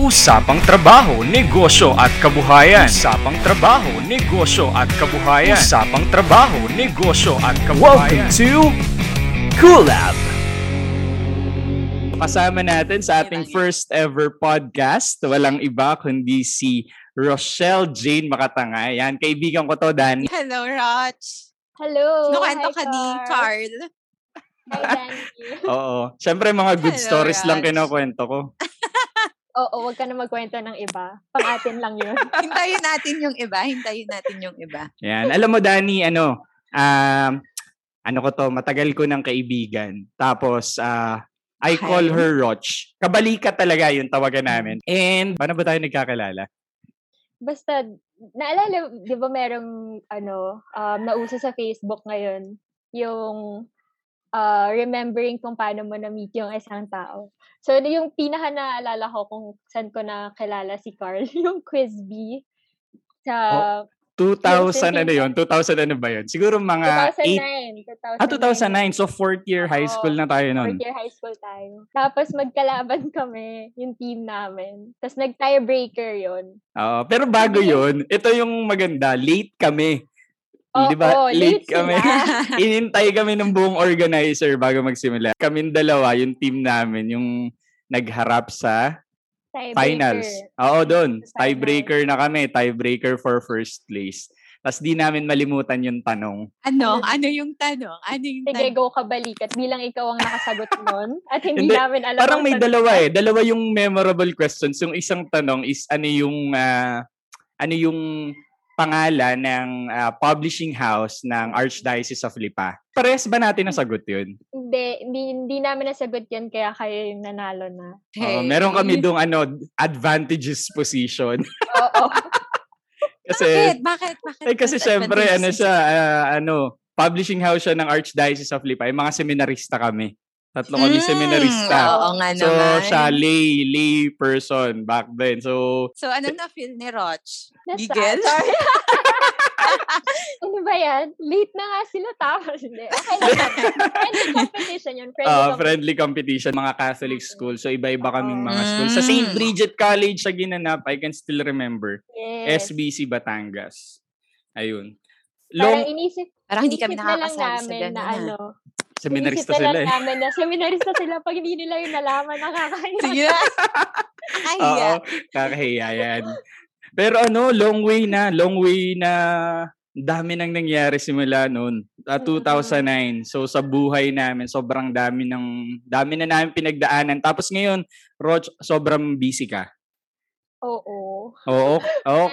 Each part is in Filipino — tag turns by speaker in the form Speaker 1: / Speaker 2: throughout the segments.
Speaker 1: Usapang trabaho, negosyo at kabuhayan. Usapang trabaho, negosyo at kabuhayan. Usapang trabaho, negosyo at kabuhayan.
Speaker 2: Welcome to Coolab! Kasama natin sa ating first ever podcast, walang iba kundi si Rochelle Jane Makatanga. Yan, kaibigan ko to, Dan.
Speaker 3: Hello, Roch.
Speaker 4: Hello!
Speaker 3: Nakwento
Speaker 4: Hi,
Speaker 3: ka ni
Speaker 4: Carl. Hi, Danny.
Speaker 2: Oo. Siyempre, mga good
Speaker 3: Hello,
Speaker 2: stories lang
Speaker 3: Raj.
Speaker 2: kinukwento ko.
Speaker 4: Oo, wag ka na magkwento ng iba. Pang atin lang yun.
Speaker 3: Hintayin natin yung iba. Hintayin natin yung iba.
Speaker 2: Yan. Alam mo, Dani, ano, um, ano ko to, matagal ko ng kaibigan. Tapos, ah, I call
Speaker 3: Hi.
Speaker 2: her Roch. Kabalikat talaga yung tawagan namin. And, paano ba tayo nagkakilala?
Speaker 4: Basta, naalala, di ba merong, ano, um, nauso sa Facebook ngayon, yung uh, remembering kung paano mo na-meet yung isang tao. So, yung pinaka naalala ko kung saan ko nakilala si Carl, yung quiz bee sa
Speaker 2: 2000 ano yun? 2000 ano ba yun? Siguro mga 8
Speaker 4: 2009. 2009.
Speaker 2: Ah, 2009. So, fourth year high
Speaker 4: Oo.
Speaker 2: school na tayo nun.
Speaker 4: Fourth year high school tayo. Tapos magkalaban kami, yung team namin. Tapos nag-tiebreaker yun.
Speaker 2: Oo. pero bago yun, ito yung maganda. Late kami.
Speaker 4: Oo,
Speaker 2: Di ba?
Speaker 4: late
Speaker 2: kami.
Speaker 4: sila.
Speaker 2: Inintay kami ng buong organizer bago magsimula. Kaming dalawa, yung team namin, yung nagharap sa
Speaker 4: Tiebreaker.
Speaker 2: finals. Oo, doon. Tiebreaker na kami. Tiebreaker for first place. Tapos di namin malimutan yung tanong.
Speaker 3: Ano? Ano yung tanong? Ano yung
Speaker 4: Sige,
Speaker 3: tanong?
Speaker 4: go ka balikat. Bilang ikaw ang nakasagot nun. At hindi,
Speaker 2: Hindi,
Speaker 4: namin alam
Speaker 2: Parang
Speaker 4: ang
Speaker 2: may dalawa eh. Dalawa yung memorable questions. Yung isang tanong is ano yung ah, ano yung pangalan ng ah, publishing house ng Archdiocese of Lipa. Parehas ba natin nasagot yun?
Speaker 4: Hindi, hindi, hindi namin nasagot yun kaya kayo yung nanalo na.
Speaker 2: Oo, meron kami dong ano, advantageous position.
Speaker 4: Oo.
Speaker 2: kasi,
Speaker 3: Bakit? Bakit? Bakit?
Speaker 2: eh, kasi syempre, ano siya, ah, ano, publishing house siya ng Archdiocese of Lipa. Yung mga seminarista kami. Tatlo kami
Speaker 3: Mm,
Speaker 2: seminarista.
Speaker 3: Oo nga
Speaker 2: So,
Speaker 3: naman.
Speaker 2: siya lay, lay person back then. So,
Speaker 3: So, ano na-feel ni Roch? Gigil?
Speaker 4: Ano ba yan? Late na nga sila tapos. Hindi. Okay lang. Friendly competition yun. Friendly
Speaker 2: uh,
Speaker 4: competition.
Speaker 2: friendly competition, mga Catholic school. So, iba-iba kaming mga school. Sa. St. Bridget College siya ginanap. I can still remember.
Speaker 4: Yes.
Speaker 2: SBC Batangas. Ayun.
Speaker 4: Parang
Speaker 2: Long
Speaker 4: inisip,
Speaker 3: Parang hindi kami
Speaker 4: inisip na lang
Speaker 3: nakakasali sa
Speaker 4: namin
Speaker 3: ganun.
Speaker 4: na ano.
Speaker 2: Seminarista
Speaker 4: na
Speaker 2: sila eh.
Speaker 4: namin na seminarista sila pag hindi nila yung nalaman, nakakaya.
Speaker 3: Sige. Ay,
Speaker 2: Oo, kakahiya yan. Pero ano, long way na. Long way na dami nang nangyari simula noon. Uh, 2009. So sa buhay namin, sobrang dami ng dami na namin pinagdaanan. Tapos ngayon, Roch, sobrang busy ka.
Speaker 4: Oo.
Speaker 2: Oo. Oo.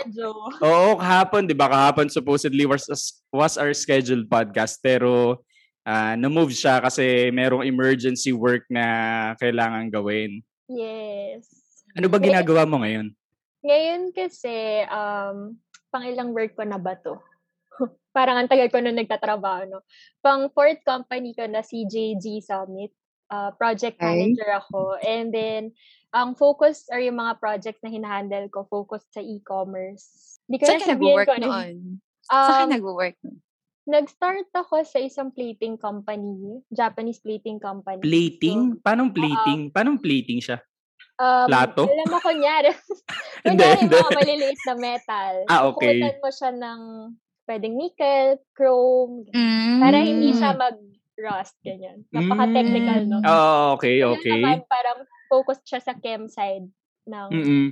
Speaker 2: Oo, kahapon, 'di ba? Kahapon supposedly was was our scheduled podcast pero ah na-move siya kasi merong emergency work na kailangan gawin.
Speaker 4: Yes.
Speaker 2: Ano ba ginagawa mo ngayon?
Speaker 4: Ngayon kasi, um, pang ilang work ko na ba to? Parang ang tagal ko na nagtatrabaho, no? Pang fourth company ko na CJG Summit. Uh, project
Speaker 3: Okay.
Speaker 4: manager ako. And then, ang focus or yung mga projects na hinahandle ko, focus sa e-commerce. Hindi ko
Speaker 3: Saan
Speaker 4: na
Speaker 3: ka
Speaker 4: sabihin
Speaker 3: nag-work
Speaker 4: ko ano.
Speaker 3: noon? Saan ka
Speaker 4: Um,
Speaker 3: nag-work noon?
Speaker 4: Nag-start ako sa isang plating company, Japanese plating company.
Speaker 2: Plating? Paano plating? Paano plating siya?
Speaker 4: Um,
Speaker 2: Plato?
Speaker 4: Alam mo, kunyari,
Speaker 2: Hindi,
Speaker 4: kunyari mga maliliit na metal.
Speaker 2: Ah, okay.
Speaker 4: Kukutan mo siya ng pwedeng nickel, chrome,
Speaker 3: Mm.
Speaker 4: para hindi siya mag-rust, ganyan. Napaka-technical, no?
Speaker 2: Mm. Oh, okay,
Speaker 4: Kaya
Speaker 2: okay.
Speaker 4: naman, parang focused siya sa chem side ng
Speaker 2: Mm-mm.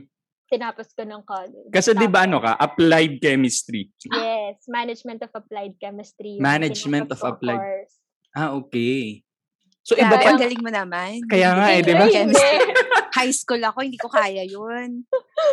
Speaker 4: Tinapos ko ng college.
Speaker 2: Kasi 'di ba ano ka, applied chemistry.
Speaker 4: Yes, Management of Applied Chemistry.
Speaker 2: Management of Applied.
Speaker 4: course.
Speaker 2: Ah, okay. So
Speaker 3: Grabe,
Speaker 2: iba pa
Speaker 3: ang galing mo naman.
Speaker 2: Kaya nga eh, di ba?
Speaker 3: High school ako, hindi ko kaya yun.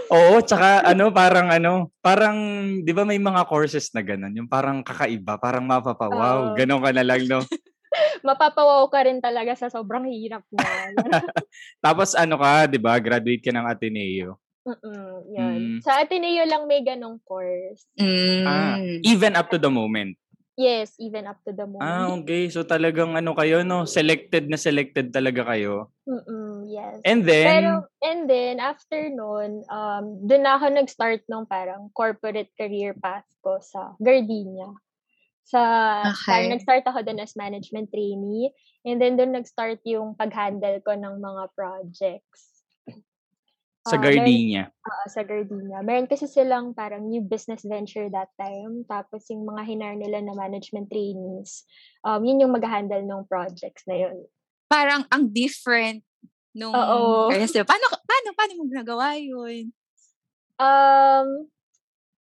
Speaker 2: Oo, tsaka ano, parang ano, parang, di ba may mga courses na ganun, yung parang kakaiba, parang mapapawaw,
Speaker 4: Oo.
Speaker 2: ganun ka na lang, no?
Speaker 4: Mapapawaw ka rin talaga sa sobrang hirap niya.
Speaker 2: Tapos ano ka, di ba, graduate ka ng Ateneo.
Speaker 4: Mm-mm, yun.
Speaker 2: Mm.
Speaker 4: Sa Ateneo lang may ganong course.
Speaker 3: Mm.
Speaker 2: Ah, even up to the moment.
Speaker 4: Yes, even up to the moment.
Speaker 2: Ah, okay. So talagang ano kayo, no? Selected na selected talaga kayo.
Speaker 4: Mm-mm, yes.
Speaker 2: And then,
Speaker 4: Pero, and then, after nun, um, na ako nag-start nung parang corporate career path ko sa Gardenia. Sa,
Speaker 3: Okay.
Speaker 4: parang nag-start ako doon as management trainee. And then, doon nag-start yung pag-handle ko ng mga projects.
Speaker 2: Sa
Speaker 4: meron-
Speaker 2: Gardenia.
Speaker 4: Oo, sa Gardenia. Meron kasi silang parang new business venture that time. Tapos yung mga hinar nila na management trainees, um, yun yung mag-handle ng projects na yun.
Speaker 3: Parang ang different nung
Speaker 4: Oo.
Speaker 3: areas, diba? Paano, paano, paano mo ginagawa yun?
Speaker 4: Um,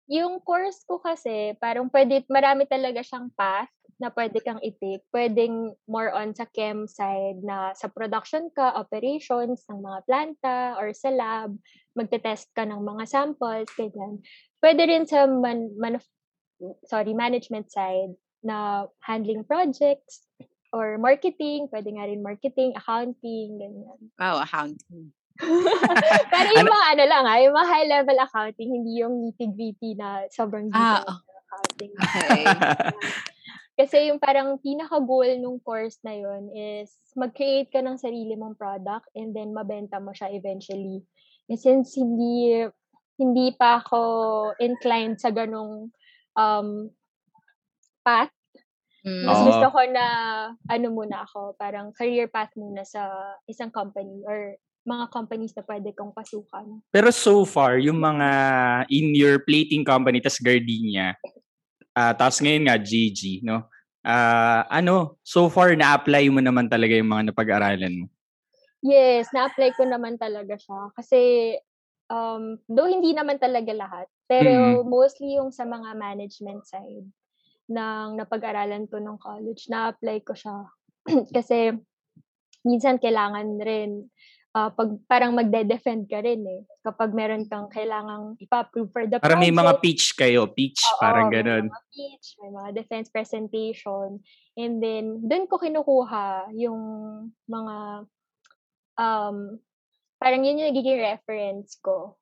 Speaker 4: yung course ko kasi, parang pwede, marami talaga siyang path na pwede kang i-take. Pwedeng more on sa chem side na sa production ka, operations ng mga planta or sa lab, magte-test ka ng mga samples, ganyan. Pwede rin sa man, manuf- sorry, management side na handling projects or marketing, pwede nga rin marketing, accounting, ganyan.
Speaker 3: Wow, accounting.
Speaker 4: Pero yung
Speaker 2: Ano-
Speaker 4: mga ano lang ha, yung mga high-level accounting, hindi yung nitty-gritty na sobrang
Speaker 3: Ah,
Speaker 4: detailed na accounting.
Speaker 3: Okay.
Speaker 4: Kasi yung parang pinaka-goal nung course na yun is mag-create ka ng sarili mong product and then mabenta mo siya eventually. And since hindi hindi pa ako inclined sa ganong um, path,
Speaker 3: Mm.
Speaker 4: mas gusto ko na ano muna ako, parang career path muna sa isang company or mga companies na pwede kong pasukan.
Speaker 2: Pero so far, yung mga in your plating company, tas Gardenia, uh, tapos ngayon nga GG, no? Ah, ano, so far na-apply mo naman talaga yung mga napag-aralan mo.
Speaker 4: Yes, na-apply ko naman talaga siya. Kasi, um, though hindi naman talaga lahat, pero mostly yung sa mga management side ng napag-aralan ko nung college, na-apply ko siya. Kasi, minsan kailangan rin, ah, pag parang magde-defend ka rin eh. Kapag meron kang kailangang ipa-approve for the
Speaker 2: Para may mga
Speaker 4: project.
Speaker 2: pitch kayo, pitch,
Speaker 4: Oo,
Speaker 2: parang
Speaker 4: may
Speaker 2: ganun.
Speaker 4: mga pitch, may mga defense presentation. And then, doon ko kinukuha yung mga, um, parang yun yung nagiging reference ko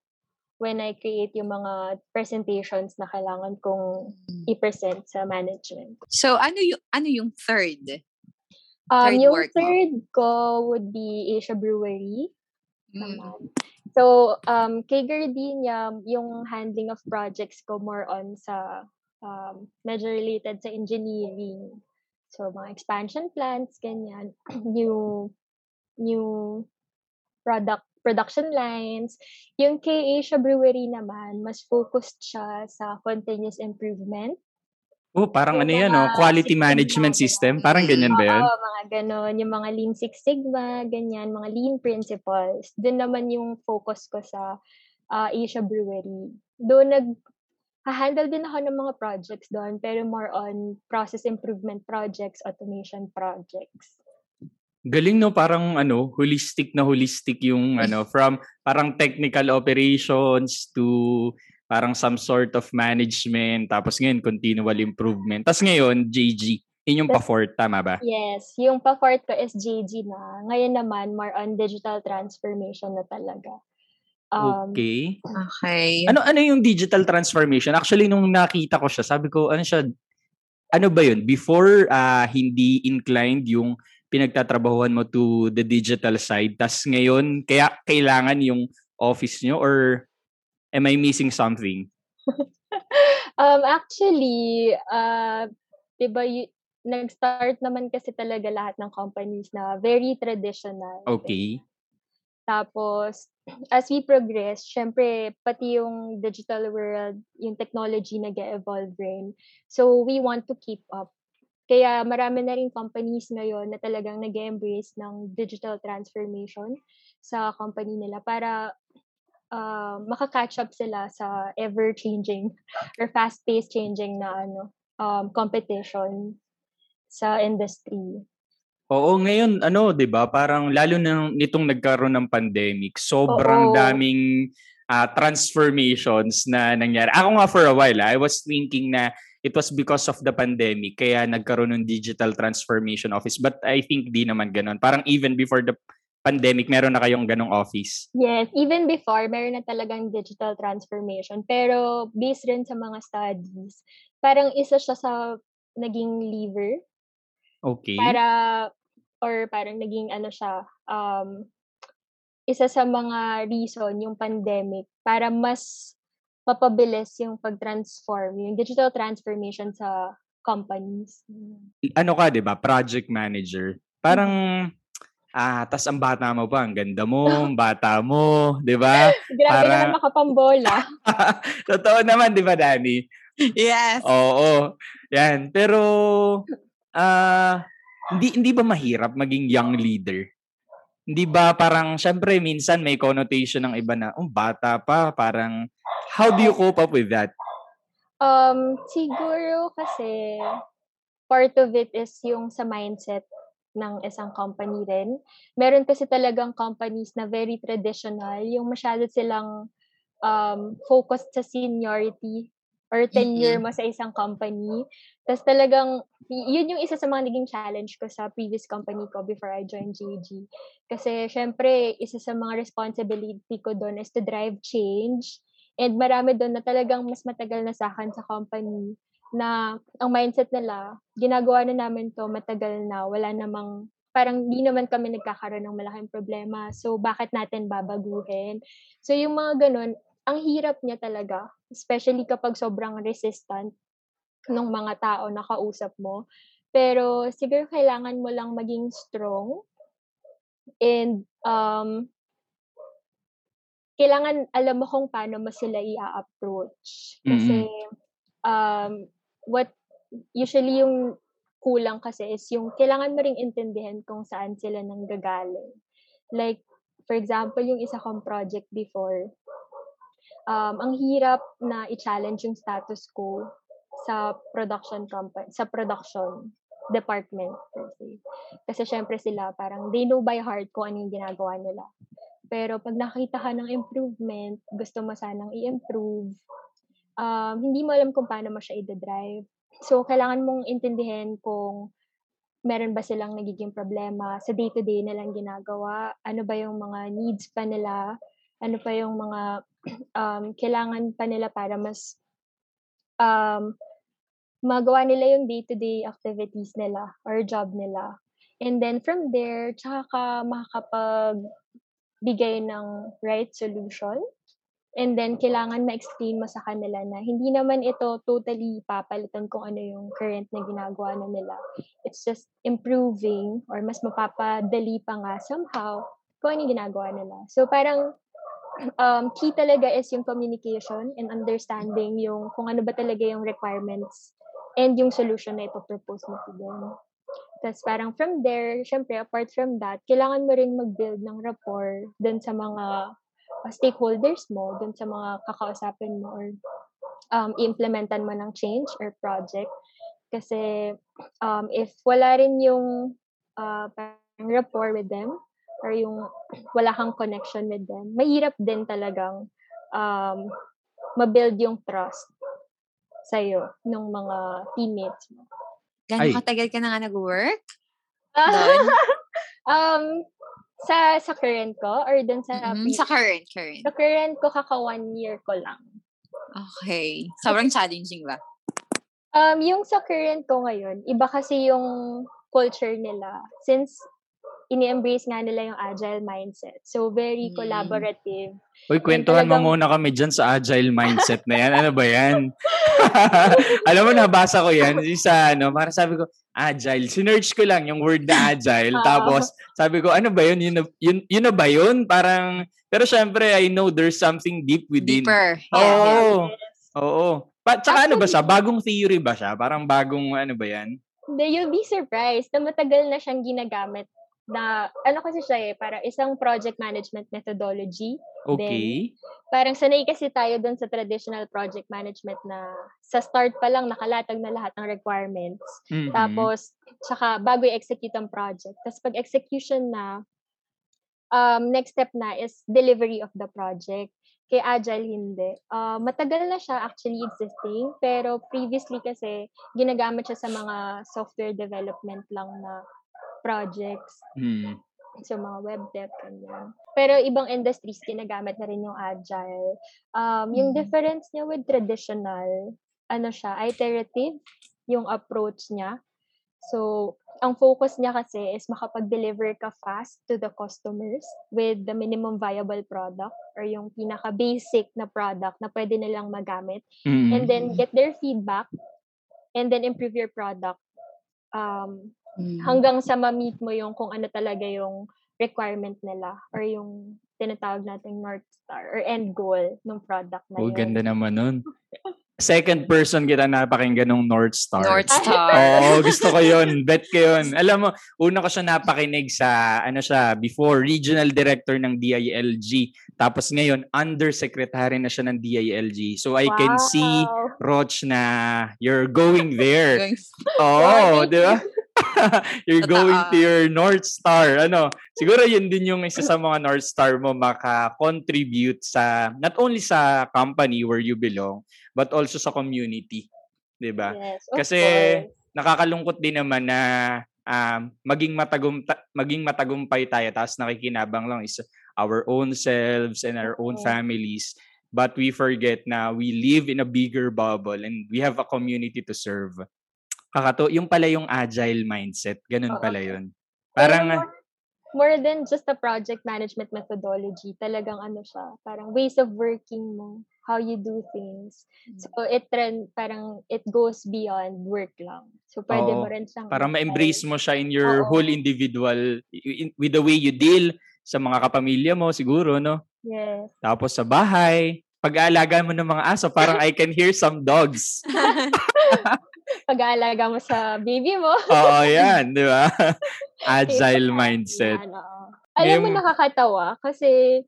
Speaker 4: when I create yung mga presentations na kailangan kong i-present sa management.
Speaker 3: So, ano yung, ano yung third?
Speaker 4: Um,
Speaker 3: Third
Speaker 4: yung
Speaker 3: work mo.
Speaker 4: third ko would be Asia Brewery.
Speaker 3: Mm.
Speaker 4: naman. So, um, kay Gardenia, yung handling of projects ko more on sa, um, medyo related sa engineering. So, mga expansion plans, ganyan. new, new product, production lines. Yung kay Asia Brewery naman, mas focused siya sa continuous improvement.
Speaker 2: Oh, parang
Speaker 4: Yung
Speaker 2: ano yan,
Speaker 4: mga
Speaker 2: oh, quality management system. Parang ganyan ba yun?
Speaker 4: Oo, mga ganon. Yung mga Lean Six Sigma, ganyan, mga lean principles. Doon naman yung focus ko sa ah, Asia Brewery. Doon nag handle din ako ng mga projects doon, pero more on process improvement projects, automation projects.
Speaker 2: Galing no, parang ano, holistic na holistic yung ano, from parang technical operations to parang some sort of management, tapos ngayon continual improvement. Tapos ngayon, JG, yun yung pa-fourth, tama ba?
Speaker 4: Yes, yung pa-fourth ko is JG na. Ngayon naman, more on digital transformation na talaga. Um,
Speaker 2: Okay.
Speaker 3: Okay.
Speaker 2: Ano ano yung digital transformation? Actually nung nakita ko siya, sabi ko ano siya ano ba yun? Before ah, hindi inclined yung pinagtatrabahuan mo to the digital side, tas ngayon kaya kailangan yung office nyo or am I missing something?
Speaker 4: um, actually, uh, diba, y- nag-start naman kasi talaga lahat ng companies na very traditional.
Speaker 2: Okay.
Speaker 4: Tapos, as we progress, syempre, pati yung digital world, yung technology nag evolve rin. So, we want to keep up. Kaya marami na rin companies ngayon na talagang nag embrace ng digital transformation sa company nila para uh, makakatch up sila sa ever-changing or fast-paced changing na ano um, competition sa industry.
Speaker 2: Oo, ngayon ano, 'di ba? Parang lalo na nitong nagkaroon ng pandemic, sobrang
Speaker 4: Oo.
Speaker 2: daming ah, transformations na nangyari. Ako nga for a while, ah, I was thinking na it was because of the pandemic kaya nagkaroon ng digital transformation office. But I think di naman ganun. Parang even before the pandemic, meron na kayong ganong office.
Speaker 4: Yes, even before, meron na talagang digital transformation. Pero based rin sa mga studies, parang isa siya sa naging lever
Speaker 2: Okay.
Speaker 4: para, or parang naging ano siya, um, isa sa mga reason yung pandemic para mas mapabilis yung pag-transform, yung digital transformation sa companies.
Speaker 2: ano ka, 'di ba? Project manager. Parang Ah, tas ang bata mo pa, ang ganda mo, ang bata mo, 'di ba?
Speaker 4: Grabe
Speaker 2: Para-
Speaker 4: naman makapambola.
Speaker 2: Totoo naman, 'di ba, Dani?
Speaker 3: Yes.
Speaker 2: Oo. Yan. Pero ah hindi hindi ba mahirap maging young leader? Hindi ba parang syempre minsan may connotation ng iba na, "Oh, bata pa." Parang how do you cope up with that?
Speaker 4: Um, siguro kasi part of it is yung sa mindset ng isang company rin. Meron kasi talagang companies na very traditional, yung masyado silang um, focused sa seniority or tenure mo sa isang company. Tapos talagang, yun yung isa sa mga naging challenge ko sa previous company ko before I joined JG. Kasi syempre, isa sa mga responsibility ko doon is to drive change. And marami doon na talagang mas matagal na sa akin sa company na ang mindset nila, ginagawa na namin to matagal na, wala namang, parang di naman kami nagkakaroon ng malaking problema. So, bakit natin babaguhin? So, yung mga ganun, ang hirap niya talaga, especially kapag sobrang resistant ng mga tao na kausap mo. Pero siguro kailangan mo lang maging strong and um, kailangan alam mo kung paano mo sila i-approach. Kasi um, what usually yung kulang kasi is yung kailangan mo ring intindihan kung saan sila nanggagaling. Like, for example, yung isa kong project before, um, ang hirap na i-challenge yung status quo sa production company, sa production department. Kasi syempre sila, parang they know by heart kung ano yung ginagawa nila. Pero pag nakita ka ng improvement, gusto mo sanang i-improve, um, hindi mo alam kung paano mo siya i-drive. So, kailangan mong intindihin kung meron ba silang nagiging problema sa day-to-day nilang ginagawa, ano ba yung mga needs pa nila, ano pa yung mga um, kailangan pa nila para mas um, magawa nila yung day-to-day activities nila or job nila. And then from there, tsaka ka makakapag bigay ng right solution. And then, kailangan ma-explain mo sa kanila na hindi naman ito totally papalitan kung ano yung current na ginagawa na nila. It's just improving or mas mapapadali pa nga somehow kung ano yung ginagawa nila. So, parang um, key talaga is yung communication and understanding yung kung ano ba talaga yung requirements and yung solution na ipopropose mo to them. Tapos parang from there, syempre, apart from that, kailangan mo rin mag-build ng rapport dun sa mga stakeholders mo, dun sa mga kakausapin mo or um, implementan mo ng change or project. Kasi um, if wala rin yung uh, rapport with them or yung wala kang connection with them, mahirap din talagang um, ma-build yung trust sa'yo ng mga teammates mo.
Speaker 3: Gano'ng katagal ka na nga nag-work?
Speaker 4: Um, sa sa current ko or dun sa
Speaker 3: Mhm,
Speaker 4: pre-
Speaker 3: Sa current, current.
Speaker 4: sa current ko kaka one year ko lang.
Speaker 3: Okay. Sobrang challenging ba?
Speaker 4: Um, yung sa current ko ngayon, iba kasi yung culture nila. Since ini-embrace nga nila yung agile mindset. So, very
Speaker 3: Mm.
Speaker 4: collaborative.
Speaker 2: Uy, kwentuhan mo
Speaker 4: talagang-
Speaker 2: muna kami dyan sa agile mindset na yan. Ano ba yan? Alam mo, nabasa ko yan. Yung Sa ano, para sabi ko, agile. Sinerch ko lang yung word na agile. Tapos, sabi ko, ano ba yun? Yun, na- yun, yun na ba yun? Parang, pero syempre, I know there's something deep within.
Speaker 3: Deeper.
Speaker 2: Oo.
Speaker 3: Yeah.
Speaker 2: Oo. Pa, tsaka ano ba siya?
Speaker 4: Actually-
Speaker 2: Bagong theory ba siya? Parang bagong ano ba yan?
Speaker 4: Hindi, you'll be surprised na matagal na siyang ginagamit na, ano kasi siya eh, para isang project management methodology.
Speaker 2: Okay.
Speaker 4: Parang sanay kasi tayo doon sa traditional project management na sa start pa lang nakalatag na lahat ng requirements.
Speaker 2: Mhm.
Speaker 4: Tapos, tsaka bago i-execute ang project. Tapos pag execution na, um, next step na is delivery of the project. Kay Agile, hindi. Uh, matagal na siya actually existing, pero previously kasi ginagamit siya sa mga software development lang na projects.
Speaker 2: Hmm.
Speaker 4: So, mga web dev, ganyan. Pero ibang industries, ginagamit na rin yung agile. Um, yung
Speaker 3: Mm.
Speaker 4: difference niya with traditional, ano siya, iterative yung approach niya. So, ang focus niya kasi is makapag-deliver ka fast to the customers with the minimum viable product or yung pinaka-basic na product na pwede nilang magamit
Speaker 2: Mhm.
Speaker 4: and then get their feedback and then improve your product um,
Speaker 3: Mm.
Speaker 4: hanggang sa ma-meet mo yung kung ano talaga yung requirement nila or yung tinatawag nating North Star or end goal ng product na
Speaker 2: Oh,
Speaker 4: yun.
Speaker 2: ganda naman nun. Second person kita napakinggan ng North Star.
Speaker 3: North Star.
Speaker 2: Oo, gusto ko yun. Bet ko yun. Alam mo, una ko siya napakinig sa, ano siya, before, regional director ng DILG. Tapos ngayon, undersecretary na siya ng DILG. So I can see,
Speaker 4: Wow.
Speaker 2: Roch, na you're going there. Oo,
Speaker 4: Wow,
Speaker 2: di ba? you're
Speaker 3: Totoo.
Speaker 2: going to your North Star. Ano, siguro yun din yung isa sa mga North Star mo maka-contribute sa, not only sa company where you belong, but also sa community. Di ba?
Speaker 4: Yes,
Speaker 2: Kasi
Speaker 4: course.
Speaker 2: nakakalungkot din naman na um, maging matagum maging matagumpay tayo tapos nakikinabang lang is our own selves and our own
Speaker 4: Oo.
Speaker 2: families but we forget na we live in a bigger bubble and we have a community to serve. Kakato, yung pala yung agile mindset, ganun
Speaker 4: Oo.
Speaker 2: pala yun. Parang
Speaker 4: more, more than just a project management methodology, talagang ano siya, parang ways of working mo, how you do things. So it trend, parang it goes beyond work lang. So pwede
Speaker 2: Oo.
Speaker 4: mo rin siyang
Speaker 2: para ma-embrace mo siya in your
Speaker 4: Oo.
Speaker 2: whole individual in- with the way you deal sa mga kapamilya mo siguro no
Speaker 4: Yes.
Speaker 2: Tapos sa bahay, pag-aalaga mo ng mga aso, parang I can hear some dogs.
Speaker 4: Pag-aalaga mo sa baby mo.
Speaker 2: Oo, yan, di ba? Agile mindset.
Speaker 4: Yan, oo. Alam mo, nakakatawa kasi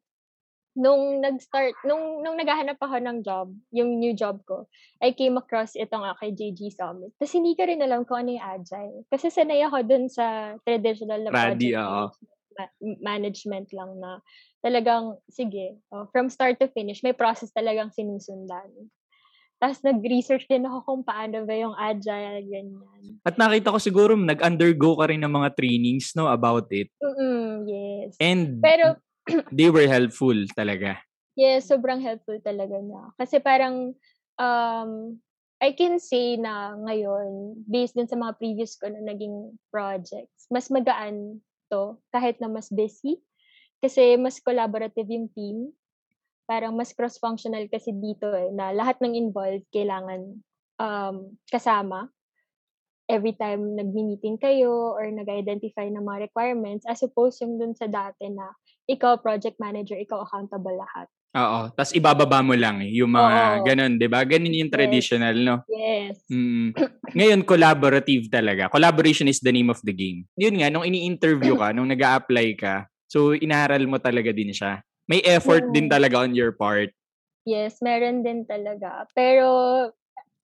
Speaker 4: nung nag-start, nung, nung naghahanap ako ng job, yung new job ko, I came across itong uh, kay JG Summit. Tapos hindi ko rin alam kung ano yung agile. Kasi sanay ako dun sa traditional na
Speaker 2: Radi,
Speaker 4: project ma- management lang na talagang, sige, oh, from start to finish, may process talagang sinusundan. Tapos nag-research din ako kung paano ba yung agile, ganyan.
Speaker 2: At nakita ko siguro nag-undergo ka rin ng mga trainings no about it.
Speaker 4: Mm, yes.
Speaker 2: And
Speaker 4: Pero,
Speaker 2: they were helpful talaga.
Speaker 4: Yes, sobrang helpful talaga niya. Kasi parang, um, I can say na ngayon, based din sa mga previous ko na naging projects, mas magaan to kahit na mas busy. Kasi mas collaborative yung team. Parang mas cross-functional kasi dito eh, na lahat ng involved kailangan um, kasama every time nagmi-meeting kayo or nag-identify ng mga requirements as opposed yung dun sa dati na ikaw project manager, ikaw accountable lahat.
Speaker 2: Oo. Tapos ibababa mo lang eh, yung mga
Speaker 4: Oo.
Speaker 2: ganun, di ba? Ganun yung
Speaker 4: Yes.
Speaker 2: traditional, no?
Speaker 4: Yes.
Speaker 2: Mm. Ngayon, collaborative talaga. Collaboration is the name of the game. Yun nga, nung ini-interview ka, nung nag apply ka, so inaral mo talaga din siya. May effort din
Speaker 4: Mm.
Speaker 2: talaga on your part.
Speaker 4: Yes, meron din talaga. Pero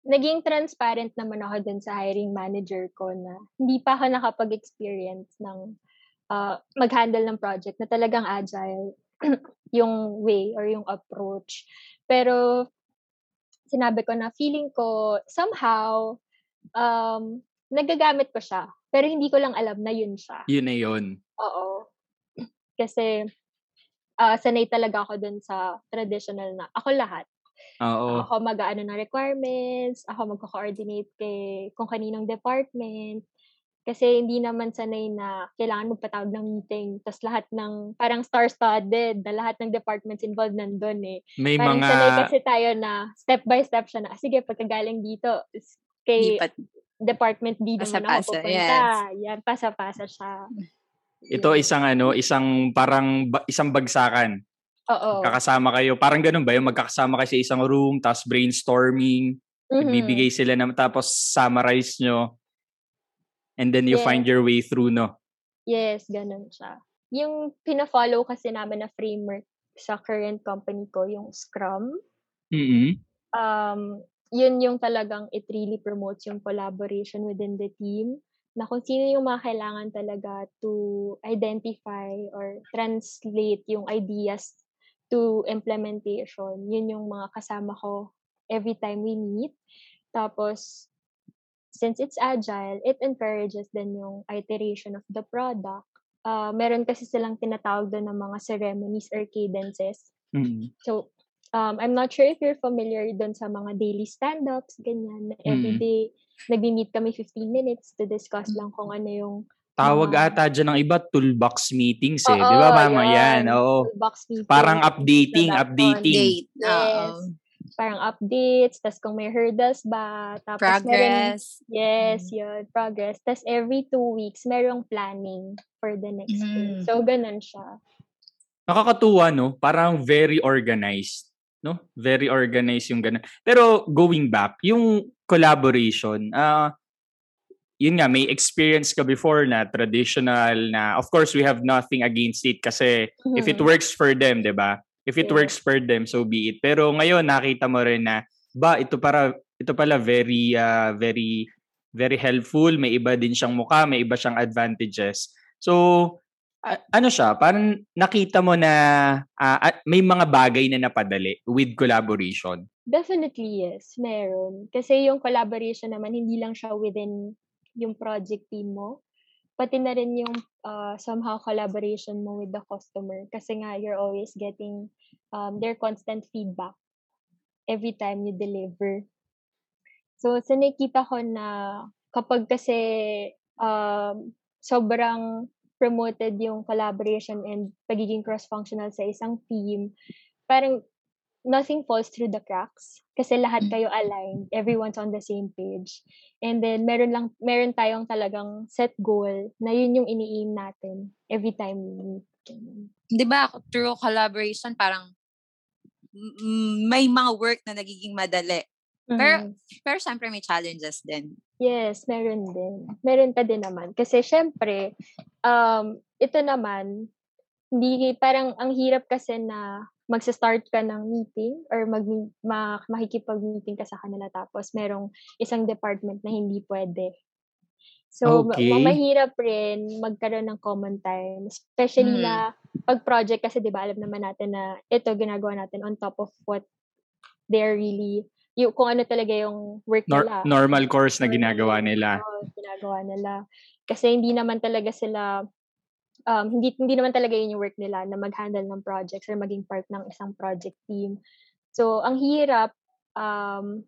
Speaker 4: naging transparent naman ako dun sa hiring manager ko na hindi pa ako nakapag-experience ng ah, mag-handle ng project na talagang agile yung way or yung approach. Pero sinabi ko na feeling ko somehow um, nagagamit ko siya. Pero hindi ko lang alam na yun siya.
Speaker 2: Yun na yun.
Speaker 4: Oo. Kasi ah, sanay talaga ako dun sa traditional na ako lahat.
Speaker 2: Oo.
Speaker 4: Ako mag-ano ng requirements, ako magko-coordinate kay kung kaninong department. Kasi hindi naman sanay na kailangan magpatawag ng meeting. Tapos lahat ng, parang star-studded na lahat ng departments involved nandun eh.
Speaker 2: May
Speaker 4: Parang
Speaker 2: mga...
Speaker 4: sanay kasi tayo na step by step siya na, "Ah, sige, pagkagaling dito, kay
Speaker 3: Lipat.
Speaker 4: department B naman ako pupunta.
Speaker 3: yes.
Speaker 4: Yan, pasa-pasa siya.
Speaker 2: Ito isang ano, isang parang isang bagsakan.
Speaker 4: Oo.
Speaker 2: Kakasama kayo. Parang ganun ba? Yung magkakasama kayo sa isang room, tapos brainstorming,
Speaker 4: Mhm.
Speaker 2: nagbibigay sila ng tapos summarize nyo. And then you
Speaker 4: Yes.
Speaker 2: find your way through, no?
Speaker 4: Yes, ganun siya. Yung pina-follow kasi namin na framework sa current company ko, yung Scrum,
Speaker 2: mm
Speaker 4: um, yun yung talagang it really promotes yung collaboration within the team na kung sino yung mga kailangan talaga to identify or translate yung ideas to implementation. Yun yung mga kasama ko every time we meet. Tapos, since it's agile, it encourages din yung iteration of the product. Uh, meron kasi silang tinatawag doon ng mga ceremonies or cadences.
Speaker 2: mm
Speaker 4: So, um, I'm not sure if you're familiar doon sa mga daily stand-ups, ganyan. na Every
Speaker 2: Mm.
Speaker 4: Day, nagmi-meet kami 15 minutes to discuss lang kung ano yung
Speaker 2: Tawag
Speaker 4: mga-
Speaker 2: ata dyan ng iba, toolbox meetings eh.
Speaker 4: Oo,
Speaker 2: Di ba, mama? Yan.
Speaker 4: yan.
Speaker 2: Oo.
Speaker 4: toolbox meeting.
Speaker 2: Parang updating, updating.
Speaker 3: Date.
Speaker 4: Yes.
Speaker 3: Oo.
Speaker 4: parang updates, tas kung may hurdles ba, tapos meron,
Speaker 3: Progress.
Speaker 4: yes,
Speaker 3: Mm.
Speaker 4: yun, progress. Tas every two weeks, merong planning for the next
Speaker 3: Mm.
Speaker 4: day. So, ganun siya.
Speaker 2: Nakakatuwa, no? Parang very organized. No? Very organized yung ganun. Pero going back, yung collaboration, ah yun nga, may experience ka before na traditional na, of course, we have nothing against it kasi if it
Speaker 4: Mhm.
Speaker 2: works for them, di ba? If it
Speaker 4: Yeah.
Speaker 2: works for them, so be it. Pero ngayon, nakita mo rin na, ba, ito para, ito pala very, ah, very, very helpful. May iba din siyang mukha, may iba siyang advantages. So, ano siya, parang nakita mo na at may mga bagay na napadali with collaboration.
Speaker 4: Definitely, yes. Meron. Kasi yung collaboration naman, hindi lang siya within yung project team mo. Pati na rin yung uh, somehow collaboration mo with the customer. Kasi nga, you're always getting um, their constant feedback every time you deliver. So, sa nakita ko na kapag kasi um, sobrang promoted yung collaboration and pagiging cross-functional sa isang team, parang nothing falls through the cracks kasi lahat
Speaker 3: Mm.
Speaker 4: kayo aligned, everyone's on the same page. And then meron lang meron tayong talagang set goal na yun yung ini-aim natin every time we meet.
Speaker 3: Di ba, through collaboration, parang may mga work na nagiging madali. Pero-
Speaker 4: Mhm.
Speaker 3: Pero syempre may challenges din.
Speaker 4: Yes, meron din. Meron pa din naman. Kasi syempre, um, ito naman, hindi, parang ang hirap kasi na magsa-start ka ng meeting or mag, ma, makikipag-meeting ka sa kanila tapos merong isang department na hindi pwede. So,
Speaker 2: Okay.
Speaker 4: ma- mahirap rin magkaroon ng common time. Especially
Speaker 3: Hmm.
Speaker 4: na pag project kasi, di ba, alam naman natin na ito ginagawa natin on top of what they're really, yung, kung ano talaga yung work
Speaker 2: Nor-
Speaker 4: nila.
Speaker 2: normal course na ginagawa nila.
Speaker 4: oo, ginagawa nila. Kasi hindi naman talaga sila, um, hindi, hindi naman talaga yun yung work nila na mag-handle ng projects or maging part ng isang project team. So, ang hirap, um,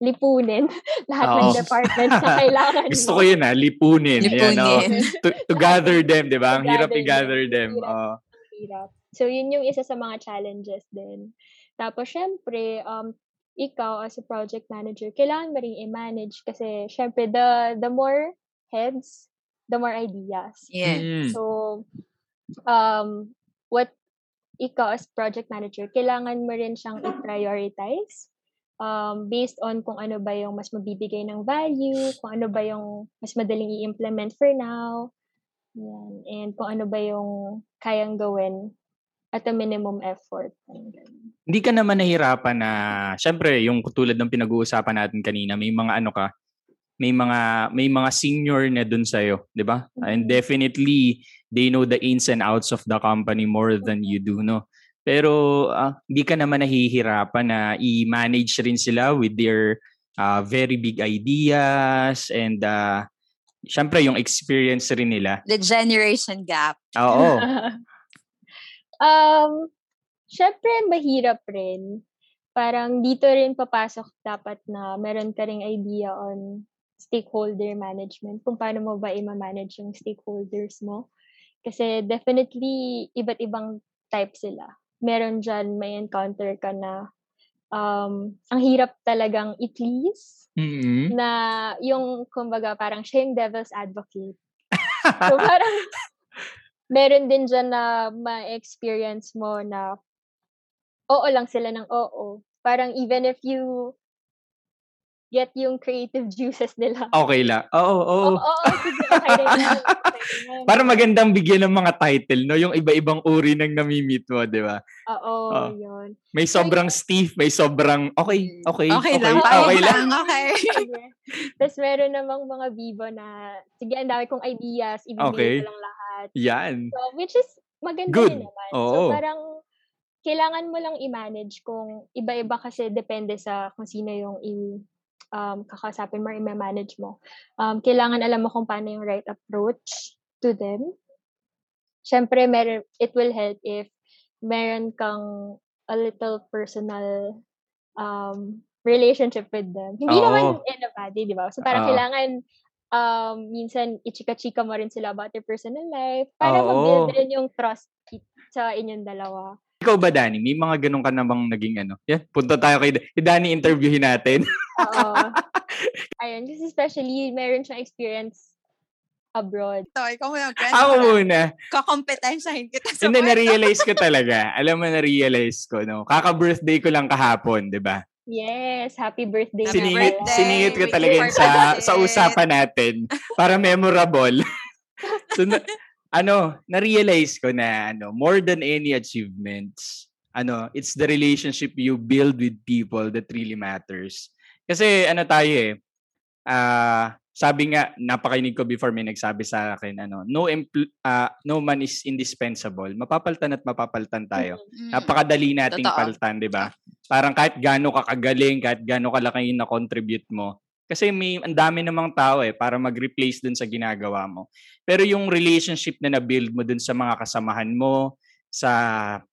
Speaker 4: lipunin lahat ng
Speaker 2: Oo.
Speaker 4: departments na kailangan
Speaker 2: Gusto
Speaker 4: mo.
Speaker 2: ko yun ah, lipunin. Yan, oh.
Speaker 3: Lipunin.
Speaker 2: to, to gather them, di ba? Ang hirap
Speaker 4: gather
Speaker 2: i-gather
Speaker 4: them.
Speaker 2: them.
Speaker 4: Hirap.
Speaker 2: Oh.
Speaker 4: hirap. So, yun yung isa sa mga challenges din. Tapos, syempre, um, ikaw as a project manager, kailangan mo rin i-manage kasi, syempre, the, the more heads, the more ideas.
Speaker 3: Yeah.
Speaker 4: So, um, what ikaw as project manager, kailangan mo rin siyang i-prioritize um, based on kung ano ba yung mas mabibigay ng value, kung ano ba yung mas madaling i-implement for now, yan, and kung ano ba yung kayang gawin at a minimum effort.
Speaker 2: Hindi ka naman nahirapan na, syempre, yung tulad ng pinag-uusapan natin kanina, may mga ano ka, may mga may mga senior na dun sa'yo, di ba? And
Speaker 4: Mhm.
Speaker 2: definitely, they know the ins and outs of the company more than you do, no? Pero ah, hindi ka naman nahihirapan na i-manage rin sila with their ah, very big ideas and uh, syempre yung experience rin nila.
Speaker 3: The generation gap.
Speaker 2: Oo.
Speaker 4: um, syempre, mahirap rin. Parang dito rin papasok dapat na meron ka ring idea on stakeholder management, kung paano mo ba i-manage yung stakeholders mo. Kasi definitely, iba't ibang type sila. Meron dyan, may encounter ka na um, ang hirap talagang i-please
Speaker 2: Mhm.
Speaker 4: na yung, kumbaga, parang siya yung devil's advocate. So, parang, meron din dyan na ma-experience mo na oo lang sila ng oo. Parang even if you get yung creative juices nila.
Speaker 2: Okay lang. Oo, oo.
Speaker 4: Oo, oo, sige, okay. Okay.
Speaker 2: Para magandang bigyan ng mga title, no? Yung iba-ibang uri ng nami-meet mo, di ba?
Speaker 4: Oo,
Speaker 2: Oh.
Speaker 4: yun.
Speaker 2: May sobrang stiff, may sobrang okay, okay,
Speaker 3: Okay, lang.
Speaker 2: okay,
Speaker 3: Okay,
Speaker 2: okay lang.
Speaker 3: lang. Okay.
Speaker 4: Sige. Tapos meron namang mga vivo na, sige, ang dami kong ideas, ibibigay
Speaker 2: Okay.
Speaker 4: ko lang lahat.
Speaker 2: Yan.
Speaker 4: So, which is maganda
Speaker 2: Good.
Speaker 4: din naman.
Speaker 2: Oo.
Speaker 4: So, parang kailangan mo lang i-manage kung iba-iba kasi depende sa kung sino yung i um, kakasapin mo or i-manage mo. Um, kailangan alam mo kung paano yung right approach to them. Siyempre, meron, it will help if meron kang a little personal um, relationship with them. Hindi
Speaker 2: Oo.
Speaker 4: naman in a bad way, di ba? So, parang
Speaker 2: Oo.
Speaker 4: kailangan um, minsan ichika-chika mo rin sila about their personal life para
Speaker 2: Oo.
Speaker 4: mag-build rin yung trust sa inyong dalawa.
Speaker 2: Ikaw ba, Danny? May mga ganun ka namang naging ano? Yan, punta tayo kay kay Danny, interviewin natin.
Speaker 4: Oo. Ayun, kasi especially meron siyang experience abroad.
Speaker 3: Ito, ikaw muna, Gwen.
Speaker 2: Ako muna.
Speaker 3: Kakompetensyahin kita sa
Speaker 2: Hindi, na-realize ko talaga. Alam mo, na-realize ko, no? Kaka-birthday ko lang kahapon, di ba?
Speaker 4: Yes, happy birthday.
Speaker 3: Happy
Speaker 2: Siningit,
Speaker 3: birthday.
Speaker 2: siningit ko talaga yun sa, sa usapan natin para memorable. so, na, ano, na-realize ko na, ano, more than any achievements, ano, it's the relationship you build with people that really matters. Kasi, ano tayo eh, ah, sabi nga, napakainig ko before may nagsabi sa akin, ano, no, empl- ah, no man is indispensable. Mapapaltan at mapapaltan tayo.
Speaker 3: Mm.
Speaker 2: Napakadali nating
Speaker 3: Totoo.
Speaker 2: paltan, 'di ba? Parang kahit gaano ka kagaling, kahit gaano kalaki yung na-contribute mo. Kasi may ang dami namang tao eh para mag-replace dun sa ginagawa mo. Pero yung relationship na na-build mo dun sa mga kasamahan mo, sa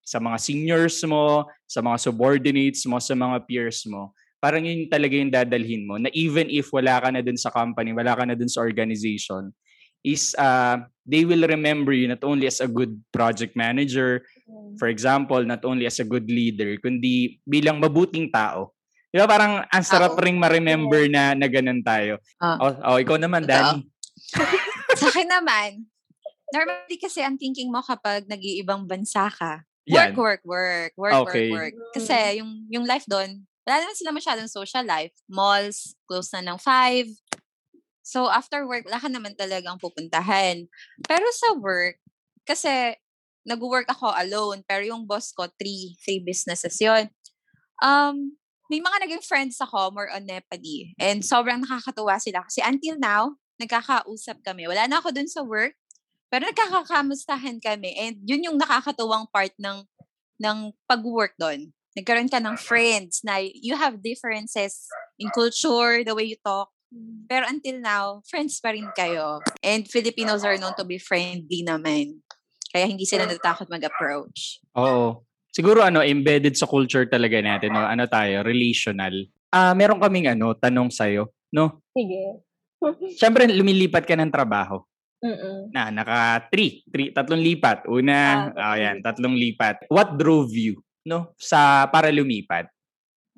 Speaker 2: sa mga seniors mo, sa mga subordinates mo, sa mga peers mo, parang yun talaga yung dadalhin mo na even if wala ka na dun sa company, wala ka na dun sa organization, is uh, they will remember you not only as a good project manager, for example, not only as a good leader, kundi bilang mabuting tao. Di ba parang ang sarap
Speaker 3: Tao.
Speaker 2: ring ma-remember na, na ganun tayo.
Speaker 3: Ah.
Speaker 2: Oh, oh, ikaw naman. Danny.
Speaker 3: Sa akin naman, normally kasi ang thinking mo kapag nag-iibang bansa ka,
Speaker 2: Yan.
Speaker 3: work, work, work, work,
Speaker 2: Okay.
Speaker 3: work, work. Kasi yung, yung life doon, wala naman sila masyadong social life. Malls, close na ng five. So, after work, wala ka naman talagang pupuntahan. Pero sa work, kasi nag-work ako alone, pero yung boss ko, three, three businesses yon Um, may mga naging friends ako, more on Nepali. And sobrang nakakatuwa sila. Kasi until now, nagkakausap kami. Wala na ako dun sa work, pero nagkakakamustahan kami. And yun yung nakakatuwang part ng ng pag-work doon. Nagkaroon ka ng friends na you have differences in culture, the way you talk. Pero until now, friends pa rin kayo. And Filipinos are known to be friendly naman. Kaya hindi sila natatakot mag-approach.
Speaker 2: Oo. Siguro ano, embedded sa culture talaga natin, no? ano tayo, relational. Ah, meron kaming ano, tanong sa'yo, no?
Speaker 4: Sige.
Speaker 2: Siyempre, lumilipat ka ng trabaho.
Speaker 4: Mm-mm.
Speaker 2: Na, naka three, three, tatlong lipat. Una,
Speaker 4: Ah,
Speaker 2: ah, yan, tatlong lipat. What drove you, no? Sa, para lumipat?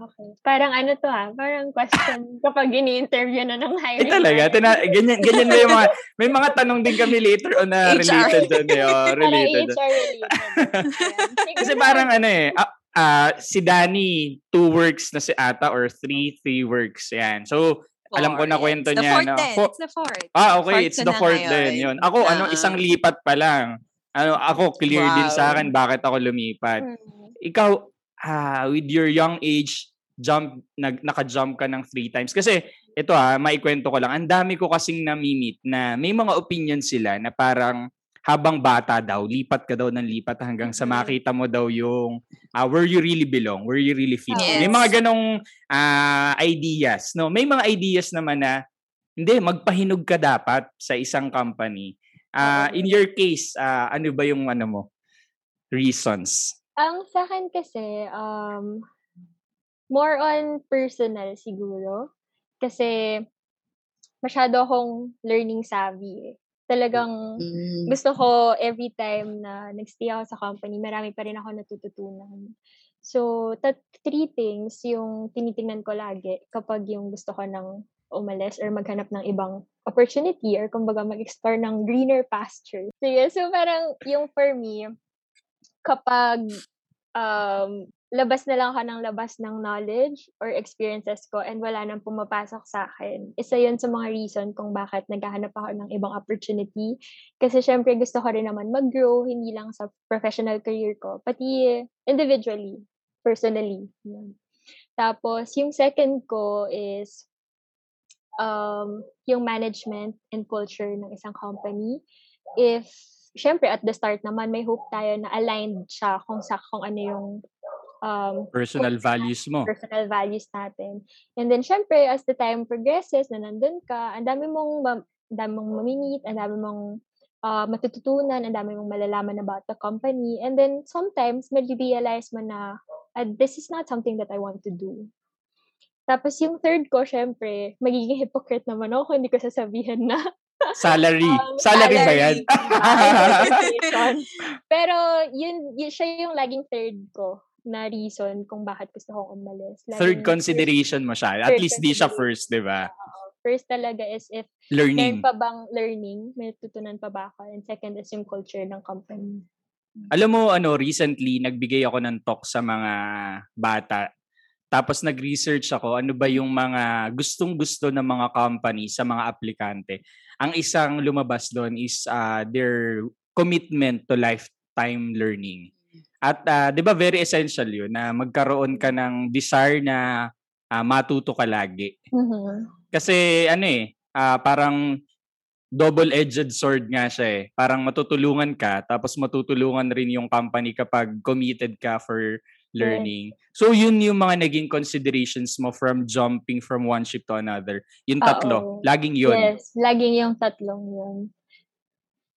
Speaker 4: Okay. Parang ano to ha? Parang question kapag ini-interview na ng
Speaker 2: Eh
Speaker 4: hiring.
Speaker 2: talaga,
Speaker 4: manager.
Speaker 2: tina, ganyan, ganyan ba yung mga, may mga tanong din kami later on na
Speaker 3: HR.
Speaker 2: related doon eh, oh, related.
Speaker 4: HR related.
Speaker 2: Kasi parang ano eh, ah, ah, si Danny, two works na si Ata or three, three works. Yan. So, alam ko na
Speaker 3: Four,
Speaker 2: kwento
Speaker 3: it's the
Speaker 2: niya.
Speaker 3: fourth
Speaker 2: no?
Speaker 3: din.
Speaker 2: Fo-
Speaker 3: It's the fourth.
Speaker 2: ah, okay.
Speaker 3: Fourth
Speaker 2: It's the
Speaker 3: na
Speaker 2: fourth
Speaker 3: ngayon.
Speaker 2: din. Yun. Ako, ano,
Speaker 3: Ah.
Speaker 2: isang lipat pa lang. Ano, ako, clear din sa akin
Speaker 3: Wow.
Speaker 2: bakit ako lumipat.
Speaker 4: Mm.
Speaker 2: Ikaw, ah, with your young age, jump, nag, naka-jump ka ng three times. Kasi, ito ah, maikwento ko lang. Ang dami ko kasing namimit na may mga opinion sila na parang habang bata daw, lipat ka daw ng lipat hanggang sa
Speaker 3: Mhm.
Speaker 2: makita mo daw yung ah, where you really belong, where you really fit. May
Speaker 3: Yes.
Speaker 2: mga ganong ah, ideas. No? May mga ideas naman na hindi, magpahinog ka dapat sa isang company.
Speaker 4: Oo.
Speaker 2: in your case, ah, ano ba yung ano mo? Reasons.
Speaker 4: Ang sa akin kasi, um, more on personal siguro. Kasi, masyado akong learning savvy eh. Talagang,
Speaker 3: Mm.
Speaker 4: gusto ko every time na nagstay ako sa company, marami pa rin ako natututunan. So, tat three things yung tinitingnan ko lagi kapag yung gusto ko ng umalis or maghanap ng ibang opportunity or kumbaga mag-explore ng greener pasture. Sige, so parang yung for me, kapag um, labas na lang ako ng labas ng knowledge or experiences ko and wala nang pumapasok sa akin. Isa yun sa mga reason kung bakit naghahanap ako ng ibang opportunity. Kasi syempre gusto ko rin naman mag-grow, hindi lang sa professional career ko, pati individually, personally. Yun. Tapos, yung second ko is um, yung management and culture ng isang company. If, syempre at the start naman, may hope tayo na aligned siya kung sa kung ano yung um,
Speaker 2: Personal values mo.
Speaker 4: personal values natin. And then, syempre, as the time progresses, na nandun ka, ang dami mong, ang dami mong mamimit, ang dami mong ah, matututunan, ang dami mong malalaman about the company. And then, sometimes, medyo realize mo na, ah, this is not something that I want to do. Tapos, yung third ko, syempre, magiging hypocrite naman ako, hindi ko sasabihin na
Speaker 2: Salary.
Speaker 4: Um,
Speaker 2: salary ba yan?
Speaker 4: Reason. Pero yun, yun, siya yung laging third ko na reason kung bakit gusto kong umalis.
Speaker 2: Third
Speaker 4: Laging
Speaker 2: consideration mo siya. At
Speaker 4: Third
Speaker 2: least di siya first, di ba?
Speaker 4: First talaga is if
Speaker 2: Learning.
Speaker 4: pa bang learning, may tutunan pa ba ako? And second is yung culture ng company.
Speaker 2: Alam mo, ano, recently, nagbigay ako ng talk sa mga bata. Tapos nag-research ako, ano ba yung mga gustong-gusto ng mga company sa mga aplikante. Ang isang lumabas doon is uh, their commitment to lifetime learning. At uh, 'di ba very essential 'yun na magkaroon ka ng desire na uh, matuto ka lagi.
Speaker 4: Mhm.
Speaker 2: Kasi ano eh, ah, parang double-edged sword nga siya eh. Parang matutulungan ka, tapos matutulungan rin yung company kapag committed ka for learning. So yun yung mga naging considerations mo from jumping from one ship to another. Yung tatlo,
Speaker 4: Oo.
Speaker 2: laging yun.
Speaker 4: Yes, laging yung tatlong yun.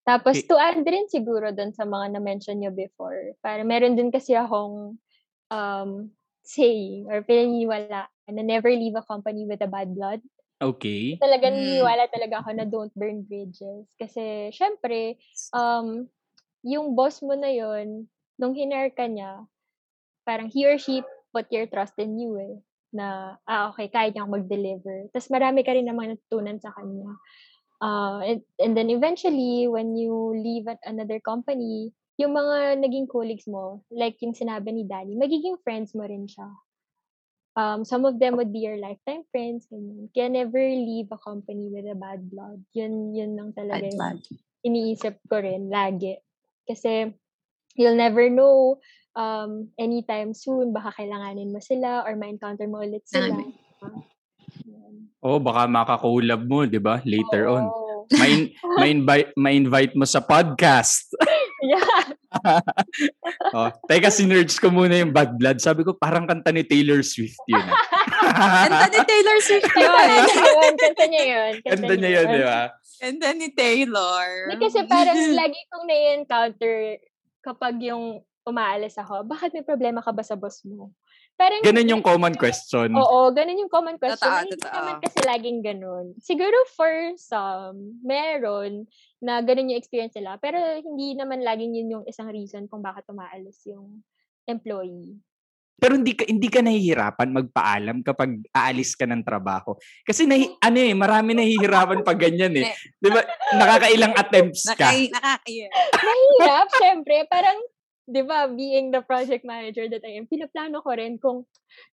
Speaker 4: Tapos
Speaker 2: Okay.
Speaker 4: to add rin siguro dun sa mga na-mention nyo before, para meron din kasi akong um, saying or pinaniwala na never leave a company with a bad blood.
Speaker 2: Okay.
Speaker 4: Talaga
Speaker 3: Mm.
Speaker 4: naniniwala talaga ako na don't burn bridges. Kasi syempre, um, yung boss mo na yon nung hinar ka niya, parang he or she put your trust in you eh. Na, ah, okay, kaya niyang mag-deliver. Tapos marami ka rin naman natutunan sa kanya. Uh, and, and then eventually, when you leave at another company, yung mga naging colleagues mo, like yung sinabi ni Danny, magiging friends mo rin siya. Um, some of them would be your lifetime friends. Ganyan. Kaya never leave a company with a bad blood. Yun, yun lang talaga
Speaker 3: Bad
Speaker 4: yung
Speaker 3: blood.
Speaker 4: iniisip ko rin lagi. Kasi you'll never know um, anytime soon, baka kailanganin mo sila or ma-encounter mo ulit sila.
Speaker 3: Tama.
Speaker 4: Yan.
Speaker 2: Oh, baka makakulab mo, 'di ba? Later on.
Speaker 4: Oo.
Speaker 2: May may invite may invite mo sa podcast.
Speaker 4: yeah.
Speaker 2: oh, teka sinerge ko muna yung Bad Blood. Sabi ko parang kanta ni Taylor Swift 'yun.
Speaker 3: Kanta ni Taylor Swift
Speaker 4: Kanta
Speaker 3: yun.
Speaker 4: niya yun. Kanta niya yun.
Speaker 2: Kanta niya 'yun, 'di ba?
Speaker 3: Kanta ni Taylor.
Speaker 4: Hindi, kasi parang lagi kong na-encounter kapag yung umaalis ako, bakit may problema ka ba sa boss mo? Parang,
Speaker 2: Ganun yung common question.
Speaker 4: Oo, ganun yung common question.
Speaker 3: Totoo,
Speaker 4: Hindi
Speaker 3: totoo.
Speaker 4: naman kasi laging ganun. Siguro for some, meron na ganun yung experience nila. Pero hindi naman laging yun yung isang reason kung bakit umaalis yung employee.
Speaker 2: Pero hindi ka hindi ka nahihirapan magpaalam kapag aalis ka ng trabaho. Kasi nahi, ano eh, marami nahihirapan pag ganyan eh. 'Di ba? Nakakailang attempts ka.
Speaker 3: Nakai, nakakaya.
Speaker 4: Mahirap, syempre. Parang, di ba, being the project manager that I am, pinaplano ko rin kung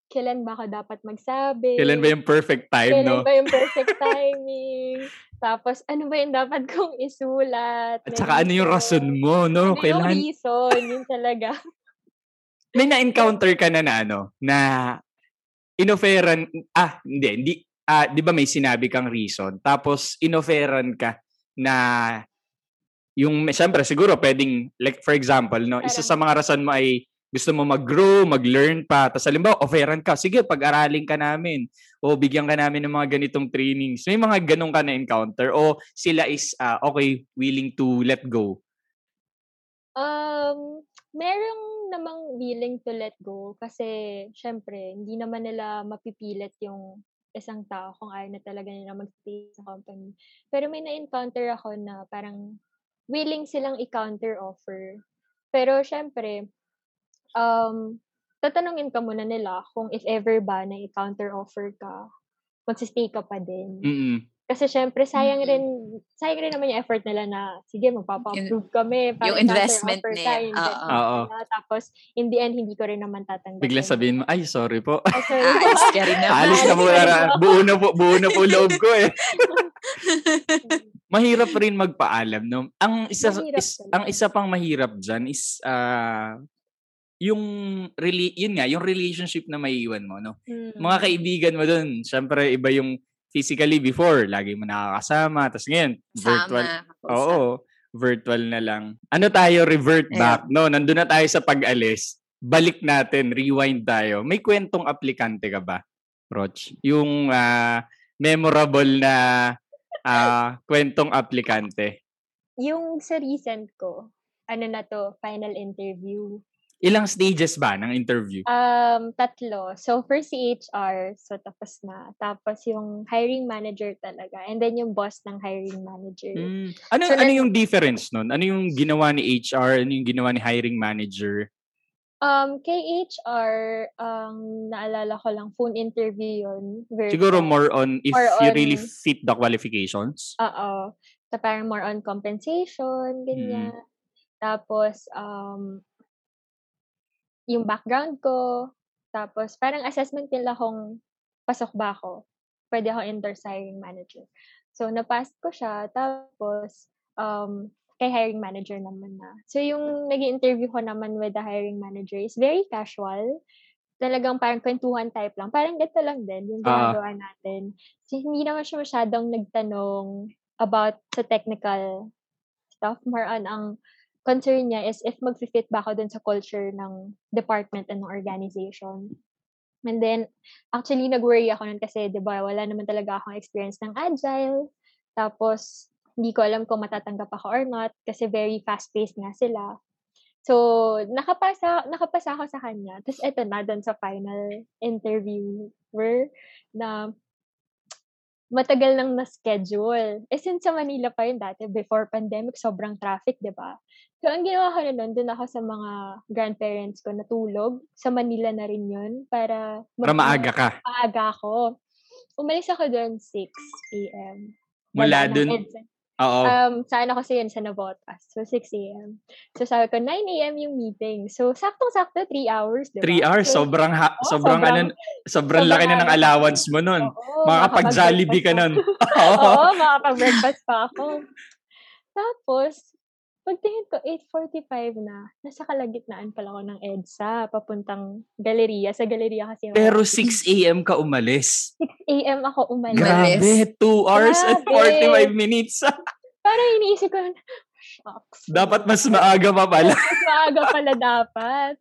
Speaker 4: kailan ba ako dapat magsabi.
Speaker 2: Kailan ba yung perfect time,
Speaker 4: Kailan
Speaker 2: no?
Speaker 4: ba yung perfect timing? Tapos, ano ba yung dapat kong isulat?
Speaker 2: At saka ano yung rason
Speaker 4: reason?
Speaker 2: mo, no?
Speaker 4: Ano yung
Speaker 2: Kailan
Speaker 4: reason? Yun talaga.
Speaker 2: may na-encounter ka na na ano, na inofferan, ah, hindi, hindi, ah, di ba may sinabi kang reason, tapos inofferan ka na yung, syempre, siguro pwedeng, like for example, no, isa sa mga rason mo ay gusto mo mag-grow, mag-learn pa, tapos halimbawa, offeran ka, sige, pag-aralin ka namin, o bigyan ka namin ng mga ganitong trainings. May mga ganong ka na-encounter, o sila is, ah, okay, willing to let go.
Speaker 4: Um, merong namang willing to let go kasi syempre hindi naman nila mapipilit yung isang tao kung ayaw na talaga nila mag-stay sa company. Pero may na-encounter ako na parang willing silang i-counter offer. Pero syempre, um, tatanungin ka muna nila kung if ever ba na i-counter offer ka, magsistay ka pa din.
Speaker 2: Mm-mm.
Speaker 4: Kasi syempre, sayang rin, sayang rin naman yung effort nila na, sige, magpapa-approve kami. para
Speaker 3: yung investment
Speaker 4: yung
Speaker 3: Oo.
Speaker 4: Tapos, in the end, hindi ko rin naman tatanggapin.
Speaker 2: Biglang sabihin mo, ay, sorry po.
Speaker 4: Ah, sorry.
Speaker 3: Aalis ka rin naman.
Speaker 2: Alis na po,
Speaker 4: Alis po.
Speaker 2: buo na po, buo na po loob ko eh. mahirap rin magpaalam, no? Ang isa
Speaker 4: Mahirap
Speaker 2: is,
Speaker 4: talaga.
Speaker 2: ang isa pang mahirap diyan is ah yung rela- yun nga, yung relationship na maiiwan mo, no?
Speaker 4: Mm.
Speaker 2: Mga kaibigan mo doon, syempre iba yung physically before, lagi mo nakakasama, tapos ngayon, virtual.
Speaker 3: Sama.
Speaker 2: Oo, virtual na lang. Ano tayo, revert
Speaker 3: Ayan.
Speaker 2: back, no? Nandun na tayo sa pag-alis. Balik natin, rewind tayo. May kwentong aplikante ka ba, Roch? Yung ah, memorable na ah, kwentong aplikante.
Speaker 4: Yung sa recent ko, ano na to, final interview.
Speaker 2: Ilang stages ba ng interview?
Speaker 4: Um, tatlo. So, first si HR, so tapos na. Tapos yung hiring manager talaga. And then yung boss ng hiring manager.
Speaker 2: Hmm. Ano
Speaker 4: So,
Speaker 2: ano yung difference nun? Ano yung ginawa ni HR? Ano yung ginawa ni hiring manager?
Speaker 4: Um, kay HR, ang naalala ko lang, phone interview yun.
Speaker 2: Siguro
Speaker 4: virtual.
Speaker 2: more on if
Speaker 4: More
Speaker 2: you really
Speaker 4: on-
Speaker 2: fit the qualifications.
Speaker 4: Oo. So, parang more on compensation, ganyan. Tapos, um, yung background ko. Tapos, parang assessment nila kung pasok ba ako. Pwede ako endorse sa hiring manager. So, napass ko siya. Tapos, um, kay hiring manager naman na. So, yung nag interview ko naman with the hiring manager is very casual. Talagang parang kwentuhan type lang. Parang ganito lang din yung
Speaker 2: Ah.
Speaker 4: ginagawa natin. So, hindi naman siya masyadong nagtanong about sa technical stuff. More on ang concern niya is if mag-fit ba ako dun sa culture ng department and ng organization. And then, actually, nag-worry ako nun kasi, di ba, wala naman talaga akong experience ng agile. Tapos, hindi ko alam kung matatanggap ako or not kasi very fast-paced nga sila. So, nakapasa, nakapasa ako sa kanya. Tapos, eto na, dun sa final interviewer na matagal nang na-schedule. Eh, since sa Manila pa yun dati, before pandemic, sobrang traffic, di ba? So, ang ginawa ko na nun, dun ako sa mga grandparents ko natulog. Sa Manila na rin yun para,
Speaker 2: Para
Speaker 4: mag-
Speaker 2: maaga ka.
Speaker 4: Maaga ako. Umalis ako doon 6 a.m.
Speaker 2: Mula
Speaker 4: ng
Speaker 2: dun,
Speaker 4: EDSA.
Speaker 2: Oo.
Speaker 4: Um, saan ako kasi yun? Sa Navotas. So, 6 a.m. So, sabi ko, 9 a.m. yung meeting. So, saktong-sakto, 3 hours, di ba?
Speaker 2: Three hours,
Speaker 4: So,
Speaker 2: sobrang, ha-
Speaker 4: Oo,
Speaker 2: sobrang,
Speaker 4: sobrang-
Speaker 2: ano, sobrang laki na ng
Speaker 4: sobrang
Speaker 2: allowance mo nun.
Speaker 4: Oo,
Speaker 2: Makakapag-Jollibee ka nun. Oo,
Speaker 4: makakapag-breakfast pa ako. Tapos, pagtingin ko, 8.45 na, nasa kalagitnaan pala ako ng EDSA, papuntang galeriya. Sa galeriya kasi.
Speaker 2: Pero
Speaker 4: marami.
Speaker 2: 6 a.m. ka umalis.
Speaker 4: 6 a.m. ako umalis.
Speaker 2: Grabe, 2 hours and
Speaker 4: Grabe.
Speaker 2: 45 minutes.
Speaker 4: Parang iniisip ko, shucks.
Speaker 2: Dapat mas maaga pa pala.
Speaker 4: Mas maaga pala dapat.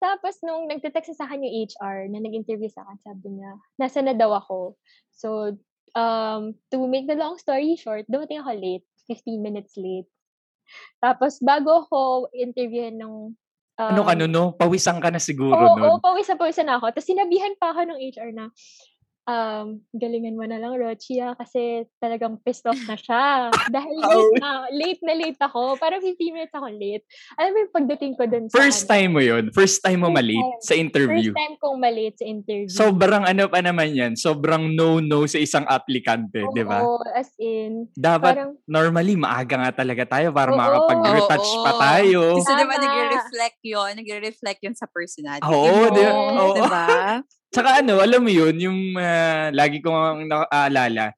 Speaker 4: Tapos, nung nagte-text sa akin yung HR na nag-interview sa akin, sabi niya, nasa na daw ako. So, um, to make the long story short, dumating ako late, 15 minutes late. Tapos, bago ako interviewin ng... Um,
Speaker 2: ano ka nun, no? Pawisan ka na siguro
Speaker 4: Oo,
Speaker 2: nun.
Speaker 4: oo, pawisan, pawisan na ako. Tapos, sinabihan pa ako ng HR na, um, galingan mo na lang, Rochia, kasi talagang pissed off na siya. Dahil late na, late na late ako. Parang 15 minutes ako late. Alam mo yung pagdating ko dun sa...
Speaker 2: First
Speaker 4: ano,
Speaker 2: time mo yun? First time mo
Speaker 4: First
Speaker 2: mali
Speaker 4: time.
Speaker 2: sa interview?
Speaker 4: First time kong malate sa interview.
Speaker 2: Sobrang ano pa naman yan, sobrang no-no sa isang aplikante, di ba?
Speaker 4: Oo, as in,
Speaker 2: Dapat
Speaker 4: parang,
Speaker 2: normally maaga nga talaga tayo para makapag-retouch pa tayo.
Speaker 3: Kasi diba
Speaker 4: Tama.
Speaker 3: nagre-reflect yun, nagre-reflect yun sa personality
Speaker 2: Oo,
Speaker 3: mo.
Speaker 2: di-
Speaker 4: oo.
Speaker 2: Tsaka ano, alam mo yun, yung ah, lagi ko ang naaalala,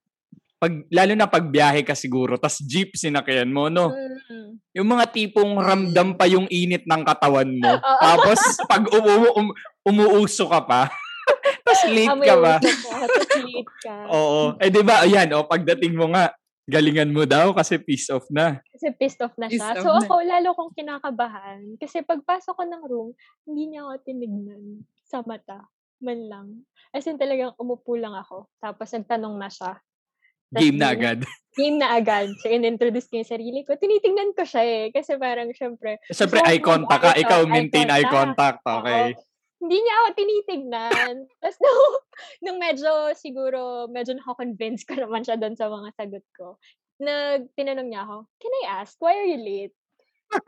Speaker 2: pag, lalo na pag biyahe ka siguro, tas jeep sinakyan mo, no?
Speaker 4: mm,
Speaker 2: Yung mga tipong ramdam pa yung init ng katawan mo.
Speaker 4: Oo.
Speaker 2: Tapos pag umu, um, umuuso ka pa, tas late ka
Speaker 4: late ka.
Speaker 2: Oo. Eh di ba, ayan, o pagdating mo nga, galingan mo daw kasi piece off na.
Speaker 4: Kasi pissed off na
Speaker 3: Pissed
Speaker 4: siya.
Speaker 3: off
Speaker 4: So
Speaker 3: na.
Speaker 4: ako, lalo kong kinakabahan. Kasi pagpasok ko ng room, hindi niya ako tinignan sa mata. Man lang. As in talagang umupo lang ako. Tapos nagtanong na siya. Tas
Speaker 2: Game na agad.
Speaker 4: Game na agad. So, in-introduce ko yung sarili ko. Tinitingnan ko siya eh. Kasi parang, syempre,
Speaker 2: Siyempre,
Speaker 4: So,
Speaker 2: eye contact ka. Ikaw,
Speaker 4: con- eye
Speaker 2: maintain eye
Speaker 4: contact.
Speaker 2: contact. Okay.
Speaker 4: Oo. hindi niya ako tinitignan. Tapos nung, nung medyo, siguro, medyo nako-convince ko naman siya doon sa mga sagot ko. Nag, tinanong niya ako, can I ask, why are you late?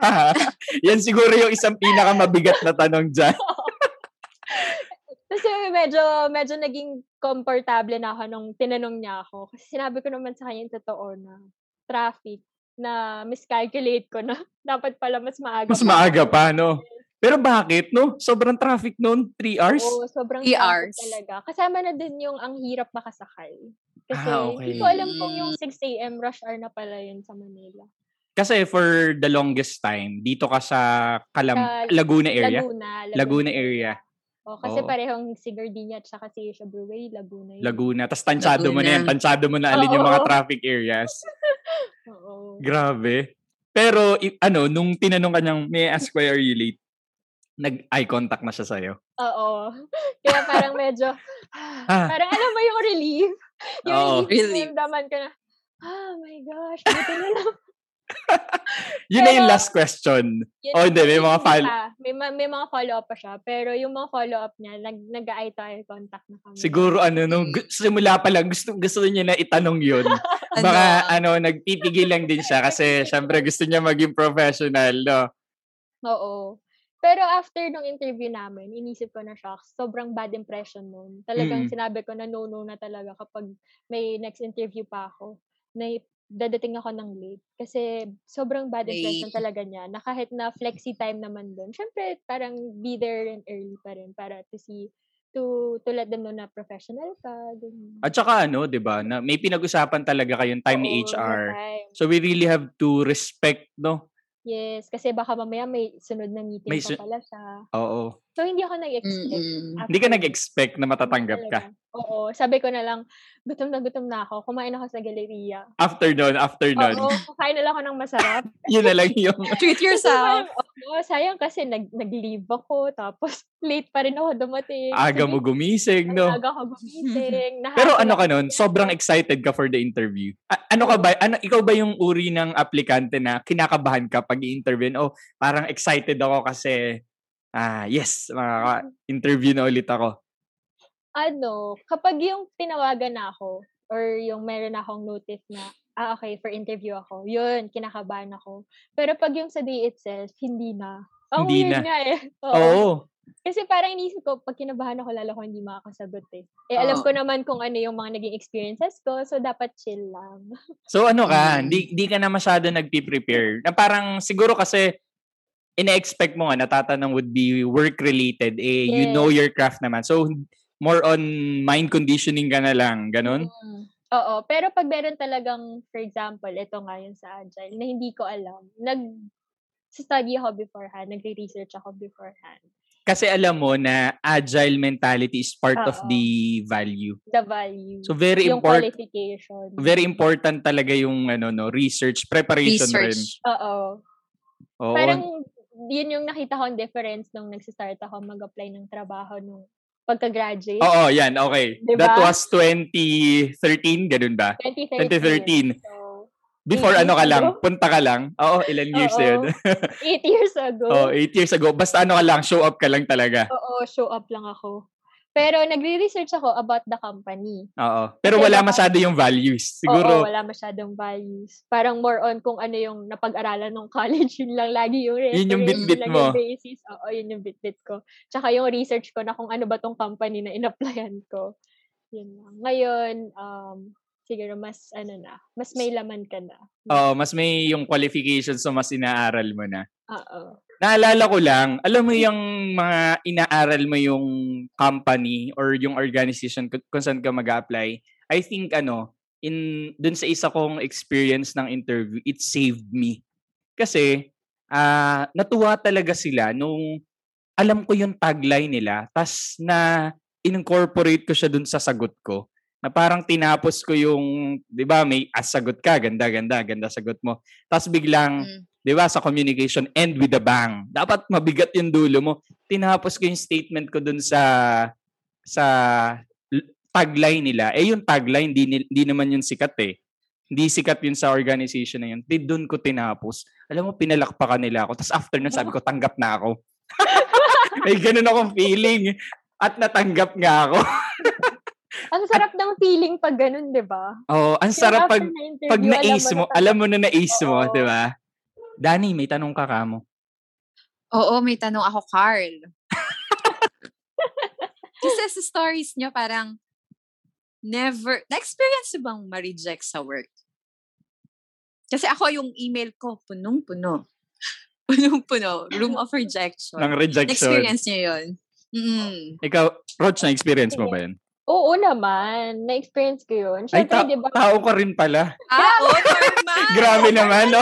Speaker 2: Yan siguro yung isang pinakamabigat na tanong dyan.
Speaker 4: Kasi medyo, medyo naging komportable na ako nung tinanong niya ako. Kasi sinabi ko naman sa kanya yung totoo na traffic na miscalculate ko na dapat pala mas maaga.
Speaker 2: Mas maaga pa, no? Pero bakit, no? Sobrang traffic noon, 3 hours?
Speaker 4: Oo, sobrang
Speaker 3: Three
Speaker 4: traffic
Speaker 3: hours.
Speaker 4: talaga. Kasama na din yung ang hirap makasakay. Kasi
Speaker 2: Ah,
Speaker 4: hindi
Speaker 2: okay.
Speaker 4: ko alam kung yung 6 a.m. rush hour na pala yun sa Manila.
Speaker 2: Kasi for the longest time, dito ka sa Kalam Laguna area?
Speaker 4: Laguna.
Speaker 2: Laguna area.
Speaker 4: O, kasi
Speaker 2: Oo.
Speaker 4: parehong si Gardenia at saka si Asia Brewery, Laguna yun.
Speaker 2: Laguna. Tapos tansyado mo na yan.
Speaker 3: Laguna.
Speaker 2: Tansyado mo na alin yung
Speaker 4: Oo.
Speaker 2: mga traffic areas.
Speaker 4: Oo.
Speaker 2: Grabe. Pero, i- ano, nung tinanong ka niyang, may I ask why are you late? Nag-eye contact na siya sa'yo.
Speaker 4: Oo. Kaya parang medyo,
Speaker 2: Ah.
Speaker 4: parang alam mo yung relief. Yung
Speaker 2: Oo.
Speaker 4: relief,
Speaker 3: Relief.
Speaker 4: yung daman ko na, oh my gosh, buti na lang.
Speaker 2: Yun na yung
Speaker 4: Pero-
Speaker 2: last question.
Speaker 4: Yun
Speaker 2: Oh, hindi, may mga fol-
Speaker 4: isa, may, ma- may mga follow-up pa siya. Pero yung mga follow-up niya, nag, nag-eye to eye contact na kami.
Speaker 2: Siguro ano, no, gu- simula pa lang, gusto, gusto niya na itanong yun. Baka ano, nagpipigil lang din siya kasi syempre gusto niya maging professional, no?
Speaker 4: Oo. Pero after nung interview namin, inisip ko na siya, sobrang bad impression nun. Talagang
Speaker 2: Mm.
Speaker 4: sinabi ko na no-no na talaga kapag may next interview pa ako, na dadating ako ng late. Kasi sobrang bad impression
Speaker 3: Late.
Speaker 4: talaga niya, na kahit na flexi time naman doon, syempre parang be there and early pa rin para to see, to, to let them know na professional ka. ganyan.
Speaker 2: At saka ano, 'di ba, na may pinag-usapan talaga kayong time ni
Speaker 4: Oo,
Speaker 2: HR.
Speaker 4: time.
Speaker 2: So we really have to respect, no?
Speaker 4: Yes, kasi baka mamaya may sunod na meeting
Speaker 2: May
Speaker 4: pa
Speaker 2: su-
Speaker 4: pala siya.
Speaker 2: Oo.
Speaker 4: So, hindi ako nag-expect.
Speaker 3: Mm-mm.
Speaker 2: Hindi ka nag-expect na matatanggap ka.
Speaker 4: Oo. Sabi ko na lang, gutom na gutom na ako. Kumain ako sa galeria.
Speaker 2: After nun, after nun.
Speaker 4: Oo. Kukain na lang ako ng masarap.
Speaker 2: Yun na lang yung...
Speaker 3: Treat yourself.
Speaker 4: Oo. Sayang kasi nag, nag-leave ako. Tapos, late pa rin ako dumating.
Speaker 2: Aga
Speaker 4: Sabi
Speaker 2: mo gumising,
Speaker 4: "Ang
Speaker 2: no?
Speaker 4: Aga ako gumising.
Speaker 2: Pero ano ka nun, sobrang excited ka for the interview. A- ano ka ba, ano, ikaw ba yung uri ng aplikante na kinakabahan ka pag i-interview? Oh, parang excited ako kasi, ah, yes, makaka-interview na ulit ako.
Speaker 4: ano, kapag yung tinawagan na ako, or yung meron na akong notice na, ah, okay, for interview ako, yun, kinakabahan ako. Pero pag yung sa day itself, hindi na. Ang
Speaker 2: Hindi na.
Speaker 4: nga eh.
Speaker 2: Oo.
Speaker 4: Kasi parang inisip ko, pag kinabahan ako, lalo ko hindi makakasagot eh. Eh, alam
Speaker 3: Oo.
Speaker 4: ko naman kung ano yung mga naging experiences ko, so dapat chill lang.
Speaker 2: So ano ka,
Speaker 3: Mm.
Speaker 2: di, di ka na masyado nagpi-prepare. Na parang siguro kasi ina-expect mo nga natatanong would be work-related. Eh, you know
Speaker 4: Yes.
Speaker 2: your craft naman. So, more on mind conditioning ka na lang. Ganon?
Speaker 4: Mm. Oo, pero pag meron talagang, for example, ito nga yun sa Agile, na hindi ko alam, nag study ako beforehand, nagre-research ako beforehand.
Speaker 2: Kasi alam mo na agile mentality is part of
Speaker 4: Oo.
Speaker 2: the value.
Speaker 4: The value.
Speaker 2: So very
Speaker 4: yung
Speaker 2: important
Speaker 4: qualification.
Speaker 2: very important talaga yung ano no research preparation rin.
Speaker 3: Research.
Speaker 4: Oo.
Speaker 2: Oo.
Speaker 4: Parang yun yung nakita kong difference nung nag-start ako mag-apply ng trabaho nung pagka-graduate.
Speaker 2: Oo, yan, okay.
Speaker 4: Diba?
Speaker 2: That was 2013, ganun ba?
Speaker 4: 2013.
Speaker 2: 2013.
Speaker 4: So,
Speaker 2: Before ano ka lang,
Speaker 4: ago?
Speaker 2: punta ka lang. Oo, ilan years na yun?
Speaker 4: eight years ago.
Speaker 2: Oo, eight years ago. Basta ano ka lang, show up ka lang talaga.
Speaker 4: Oo, show up lang ako. Pero nagre-research ako about the company.
Speaker 2: Oo. Pero
Speaker 4: Kasi
Speaker 2: wala masyado yung values.
Speaker 4: Oo,
Speaker 2: Siguro,
Speaker 4: wala masyadong values. Parang more on kung ano yung napag-aralan ng college, yun lang lagi yung
Speaker 2: Yun yung
Speaker 4: reference,
Speaker 2: bit-bit mo.
Speaker 4: yung basis. Oo, yun yung bit-bit ko. Tsaka yung research ko na kung ano ba tong company na in-applyan ko. Yun lang. Ngayon, um, siguro mas, ano na, mas may laman ka na.
Speaker 2: oo, mas may yung qualifications so mas inaaral mo na.
Speaker 4: Oo.
Speaker 2: Naalala ko lang, alam mo yung mga inaaral mo yung company or yung organization kung saan ka mag apply I think ano, in dun sa isa kong experience ng interview, it saved me. Kasi ah natuwa talaga sila nung alam ko yung tagline nila, tas na incorporate ko siya dun sa sagot ko. Na parang tinapos ko yung, 'di ba, may as sagot ka, ganda ganda, ganda sagot mo. Tapos biglang
Speaker 3: Mm.
Speaker 2: 'di ba, sa communication end with a bang. Dapat mabigat yung dulo mo. Tinapos ko yung statement ko dun sa sa tagline nila. Eh yung tagline di, ni- di naman yung sikat eh. Hindi sikat yun sa organization na yun. Di doon ko tinapos. Alam mo, pinalakpakan nila ako. Tapos after nun, sabi ko, tanggap na ako. May ganun akong feeling. At natanggap nga ako.
Speaker 4: Ang sarap ng feeling pag ganun, di ba?
Speaker 2: Oh, ang sarap pag
Speaker 4: na
Speaker 2: pag na-ace mo,
Speaker 4: na
Speaker 2: alam mo na na-ace mo. 'di ba? Danny, may tanong ka kamo.
Speaker 3: Oo, may tanong ako, Carl. Kasi sa stories nyo, parang never, na-experience bang ma-reject sa work? Kasi ako yung email ko, punong-puno. Punong-puno. Room of rejection.
Speaker 2: Ng rejection.
Speaker 3: Na-experience nyo yun? Mm.
Speaker 2: Ikaw, Roach, na-experience mo ba yun?
Speaker 4: Oo naman. Na-experience ko yun.
Speaker 2: Ay,
Speaker 4: Siyempre,
Speaker 2: ta-
Speaker 4: di ba?
Speaker 2: tao ka rin pala.
Speaker 3: Ah, oh, normal!
Speaker 2: Grabe naman, no?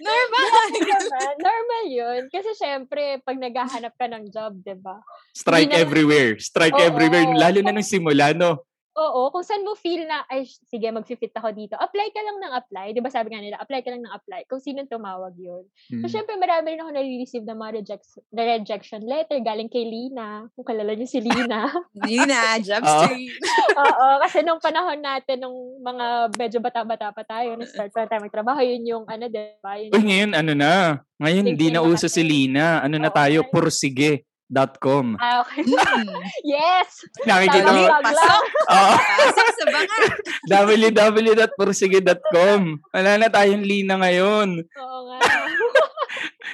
Speaker 3: normal!
Speaker 4: naman, normal yun. Kasi syempre, pag naghahanap ka ng job, di ba?
Speaker 2: Strike
Speaker 4: Hindi na-
Speaker 2: everywhere. Strike
Speaker 4: Oo.
Speaker 2: everywhere. Lalo na nung simula, no?
Speaker 4: Oo, kung saan mo feel na, ay, sige, mag-fit ako dito. Apply ka lang ng apply. Di ba sabi nga nila, apply ka lang ng apply. Kung sino tumawag yun.
Speaker 2: Hmm.
Speaker 4: So, syempre, marami rin ako nare-receive ng mga reject, na rejection letter galing kay Lina. Kung kalala niyo si Lina.
Speaker 3: Yun na, job
Speaker 2: Oo.
Speaker 3: street.
Speaker 4: Oo, kasi nung panahon natin, nung mga medyo bata-bata pa tayo, na start pa tayo magtrabaho, yun yung, ano, di ba? Yun
Speaker 2: Uy, ngayon, ano na? Ngayon, hindi na uso si. Lina. Ano na
Speaker 4: Oo,
Speaker 2: tayo?
Speaker 4: ngayon.
Speaker 2: Pursige.com.
Speaker 4: Ah, okay.
Speaker 3: Hmm.
Speaker 4: yes!
Speaker 2: Nakikita mo?
Speaker 3: Pasok!
Speaker 2: Oo.
Speaker 3: Pasok sa banga!
Speaker 2: www.pursige.com. Wala na tayong Lina ngayon.
Speaker 4: Oo nga.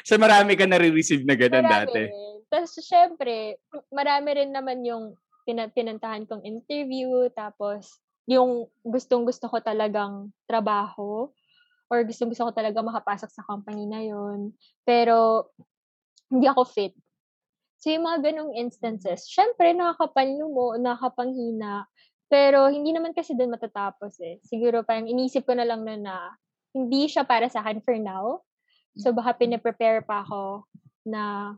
Speaker 2: So, marami ka nare-receive na ganun
Speaker 4: Marami
Speaker 2: dati.
Speaker 4: Tapos, syempre, marami rin naman yung pina- pinuntahan kong interview, tapos yung gustong-gusto ko talagang trabaho, or gustong-gusto ko talaga makapasok sa company na yun. Pero, hindi ako fit. So, yung mga ganong instances, syempre, nakakapanlo mo, nakakapanghina, pero hindi naman kasi doon matatapos eh. Siguro parang inisip ko na lang na na hindi siya para sa akin for now. So, baka pinaprepare pa ako na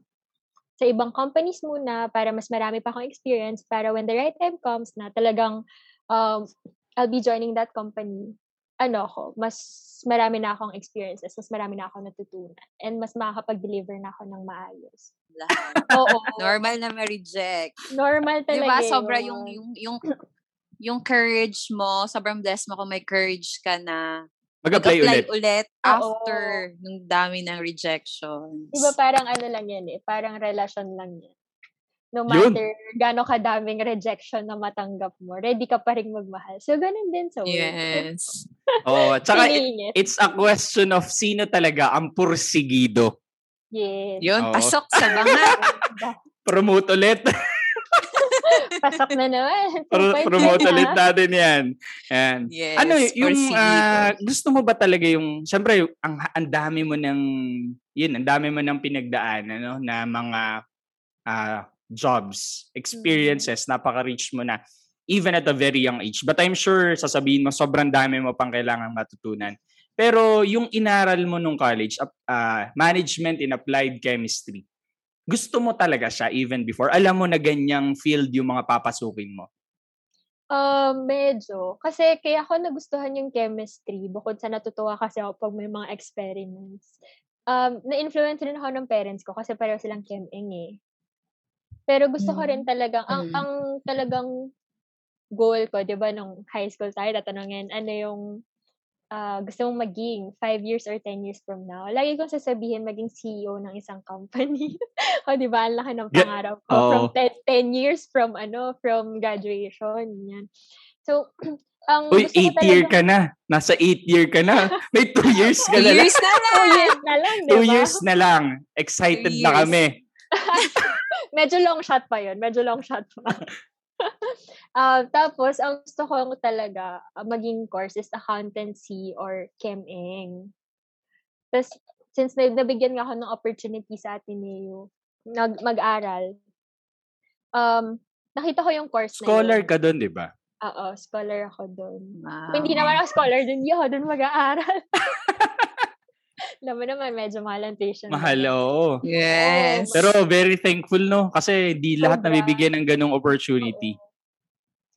Speaker 4: sa ibang companies muna para mas marami pa akong experience para when the right time comes na talagang um, I'll be joining that company, ano ako, mas marami na akong experiences, mas marami na akong natutunan, and mas makakapag-deliver na ako ng maayos.
Speaker 3: Lahat.
Speaker 4: Oo.
Speaker 3: Normal na ma-reject.
Speaker 4: Normal
Speaker 3: Di
Speaker 4: talaga
Speaker 3: ba? Sobra
Speaker 4: yun.
Speaker 3: yung, yung, yung, yung courage mo, sobrang blessed mo kung may courage ka na
Speaker 2: Mag-apply
Speaker 3: mag-apply
Speaker 2: ulit.
Speaker 3: ulit
Speaker 4: Oo.
Speaker 3: after nung dami ng rejections.
Speaker 4: Di ba parang ano lang yan eh, parang relasyon lang yan. No
Speaker 2: Yun.
Speaker 4: matter gaano kadaming rejection na matanggap mo, ready ka pa rin magmahal. So, ganun din sa work.
Speaker 3: Yes.
Speaker 2: Oo. Tsaka, it- it's a question of sino talaga ang pursigido.
Speaker 4: Yes.
Speaker 3: Yun,
Speaker 2: Oo.
Speaker 3: pasok sa banga.
Speaker 2: Promote ulit.
Speaker 4: Pasok na naman.
Speaker 2: Pro-
Speaker 4: 2.5
Speaker 2: promote
Speaker 4: na.
Speaker 2: ulit natin yan. Yan.
Speaker 3: Yes.
Speaker 2: ano yung ah, gusto mo ba talaga yung syempre ang ang dami mo ng yun ang dami mo ng pinagdaan ano na mga ah, jobs experiences napaka-rich mo na even at a very young age but I'm sure sasabihin mo sobrang dami mo pang kailangan matutunan pero yung inaral mo nung college ah, management in applied chemistry gusto mo talaga siya even before alam mo na ganyang field yung mga papasukin mo
Speaker 4: Um, medyo. Kasi kaya ako nagustuhan yung chemistry bukod sa natutuwa kasi ako pag may mga experiments. Um, na-influence rin ako ng parents ko kasi pareho silang chem-eng eh. Pero gusto ko rin talagang, ang,
Speaker 3: Mm.
Speaker 4: ang talagang goal ko, di ba, nung high school tayo, tatanungin, ano yung ah, gusto mong maging 5 years or 10 years from now. Lagi kong sasabihin maging CEO ng isang company. o di ba, ang laki ng pangarap ko.
Speaker 2: Oo.
Speaker 4: From 10, 10 years from ano, from graduation. Yan. So, ang
Speaker 2: Uy,
Speaker 4: gusto ko
Speaker 2: 8 year ka na. Nasa 8 year ka na. May 2 years ka
Speaker 3: Two
Speaker 2: na lang.
Speaker 3: years na lang.
Speaker 4: Two years na lang, di
Speaker 2: 2
Speaker 4: ba?
Speaker 2: years na lang. Excited na kami.
Speaker 4: Medyo long shot pa yun. Medyo long shot pa. Ah, tapos, ang gusto ko talaga ah, maging course is accountancy or chem-eng. Tapos, since na, nabigyan nga ako ng opportunity sa Ateneo, nag, mag-aral, um, nakita ko yung course
Speaker 2: Scholar
Speaker 4: na yun.
Speaker 2: ka doon, di ba?
Speaker 4: Oo, scholar ako doon.
Speaker 3: Wow.
Speaker 4: Kung hindi naman ako scholar doon, hindi ako doon mag-aaral. Alam mo naman, medyo mahal ang tuition.
Speaker 2: Mahal, oo.
Speaker 3: Yes.
Speaker 2: Pero very thankful, no? Kasi di lahat
Speaker 4: Sobra.
Speaker 2: nabibigyan ng ganong opportunity.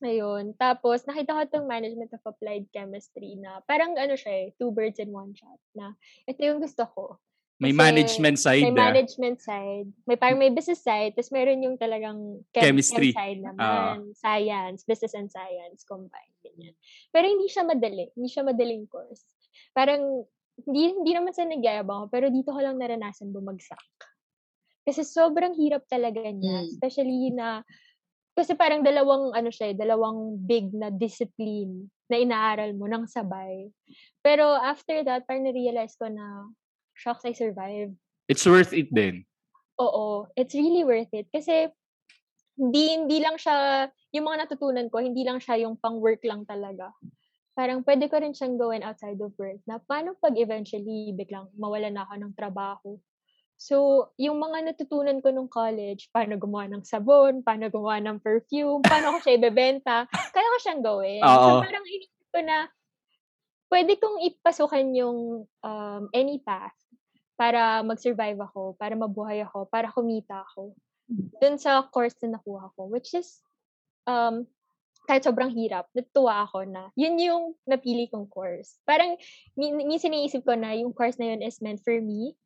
Speaker 4: Ayun. Tapos, nakita ko itong Management of Applied Chemistry na parang ano siya eh, two birds in one shot. Na ito yung gusto ko.
Speaker 2: May
Speaker 4: Kasi
Speaker 2: management side,
Speaker 4: May
Speaker 2: ah.
Speaker 4: management side. May parang may business side. Tapos meron yung talagang chem,
Speaker 2: Chemistry.
Speaker 4: chem side naman. Science. Business and science combined. Ganyan. Pero hindi siya madali. Hindi siya madaling course. Parang, hindi, hindi naman sa nagyayabang ako, pero dito ko lang naranasan bumagsak. Kasi sobrang hirap talaga niya.
Speaker 3: Mm.
Speaker 4: Especially na, kasi parang dalawang, ano siya, eh, dalawang big na discipline na inaaral mo ng sabay. Pero after that, parang na-realize ko na, shocks, I survived.
Speaker 2: It's worth it din.
Speaker 4: Oo, it's really worth it. Kasi, hindi, hindi lang siya, yung mga natutunan ko, hindi lang siya yung pang-work lang talaga. Parang pwede ko rin siyang gawin outside of work na paano pag eventually biglang mawala na ako ng trabaho. So, yung mga natutunan ko nung college, paano gumawa ng sabon, paano gumawa ng perfume, paano ko siya ibebenta, kaya ko siyang gawin. So,
Speaker 2: Oo.
Speaker 4: parang inisip ko na, pwede kong ipasukan yung um, any path para mag-survive ako, para mabuhay ako, para kumita ako. Dun sa course na nakuha ko, which is um, kahit sobrang hirap, natuwa ako na yun yung napili kong course. Parang, min- minsan iniisip ko na yung course na yun is meant for me.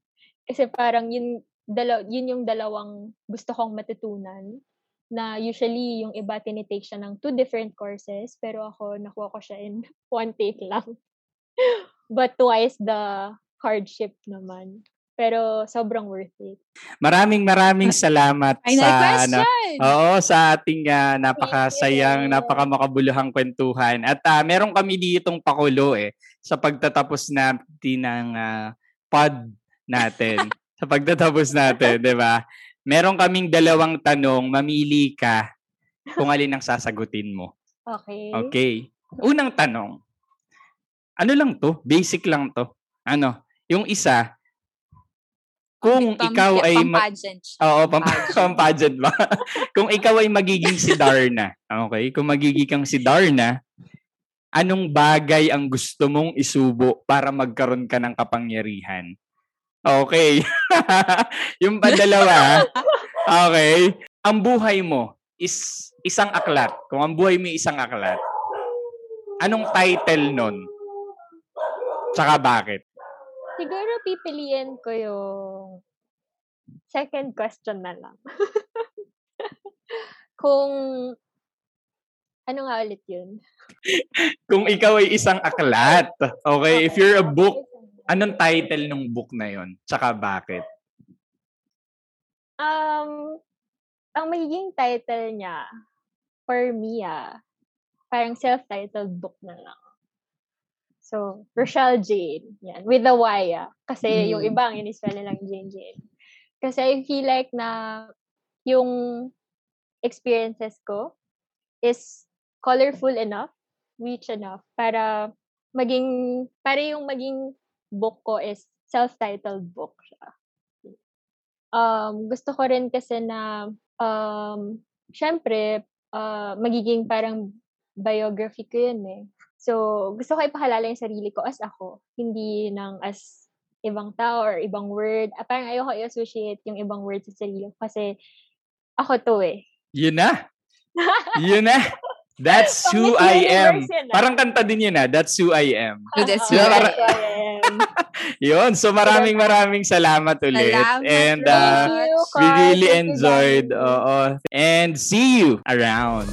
Speaker 4: Kasi parang yun, dalaw, yun yung dalawang gusto kong matutunan na usually yung iba tinitake siya ng two different courses pero ako nakuha ko siya in one take lang. But twice the hardship naman. Pero sobrang worth it.
Speaker 2: Maraming maraming salamat
Speaker 3: Final
Speaker 2: sa ano! Oo, sa ating ah, napakasayang, napakamakabuluhang kwentuhan. At ah, meron kami ditong pakulo eh sa pagtatapos natin ng ah, pod natin. sa pagtatapos natin, 'di ba? Meron kaming dalawang tanong, mamili ka kung alin ang sasagutin mo.
Speaker 4: Okay.
Speaker 2: Okay. Unang tanong. Ano lang 'to? Basic lang 'to. Ano? Yung isa, kung
Speaker 3: Pam-
Speaker 2: ikaw ay
Speaker 3: pampageant siya.
Speaker 2: Oo, pam
Speaker 3: Pageant.
Speaker 2: pampageant ba? Kung ikaw ay magiging si Darna, okay? Kung magiging kang si Darna, anong bagay ang gusto mong isubo para magkaroon ka ng kapangyarihan? Okay. yung padalawa, okay. Ang buhay mo is isang aklat. Kung ang buhay mo isang aklat, anong title nun? Tsaka bakit?
Speaker 4: Siguro pipiliin ko yung second question na lang. Kung ano nga ulit yun?
Speaker 2: Kung ikaw ay isang aklat, okay? If you're a book, anong title ng book na yon? Tsaka bakit?
Speaker 4: Um, ang magiging title niya, for me ah, parang self-titled book na lang. So, Rochelle Jane. Yan. With the Y ah. Kasi yung
Speaker 2: Mm.
Speaker 4: iba ang inispell nilang Jane Jane. Kasi I feel like na yung experiences ko is colorful enough, rich enough, para maging, para yung maging book ko is self-titled book siya. Um, gusto ko rin kasi na, um, syempre, uh, magiging parang biography ko yun eh. So, gusto ko ipakalala yung sarili ko as ako, hindi ng as ibang tao or ibang word. Ah, parang ayoko i-associate yung ibang word sa sarili ko kasi ako to eh.
Speaker 2: Yun na. Yun na. That's who I am.
Speaker 4: Ah.
Speaker 2: Parang kanta din yun na. That's who I am.
Speaker 4: That's who I am.
Speaker 2: Yun. So maraming maraming salamat ulit.
Speaker 3: Salamat,
Speaker 2: And uh,
Speaker 4: Thank you,
Speaker 2: we really enjoyed. Oo. And see you around.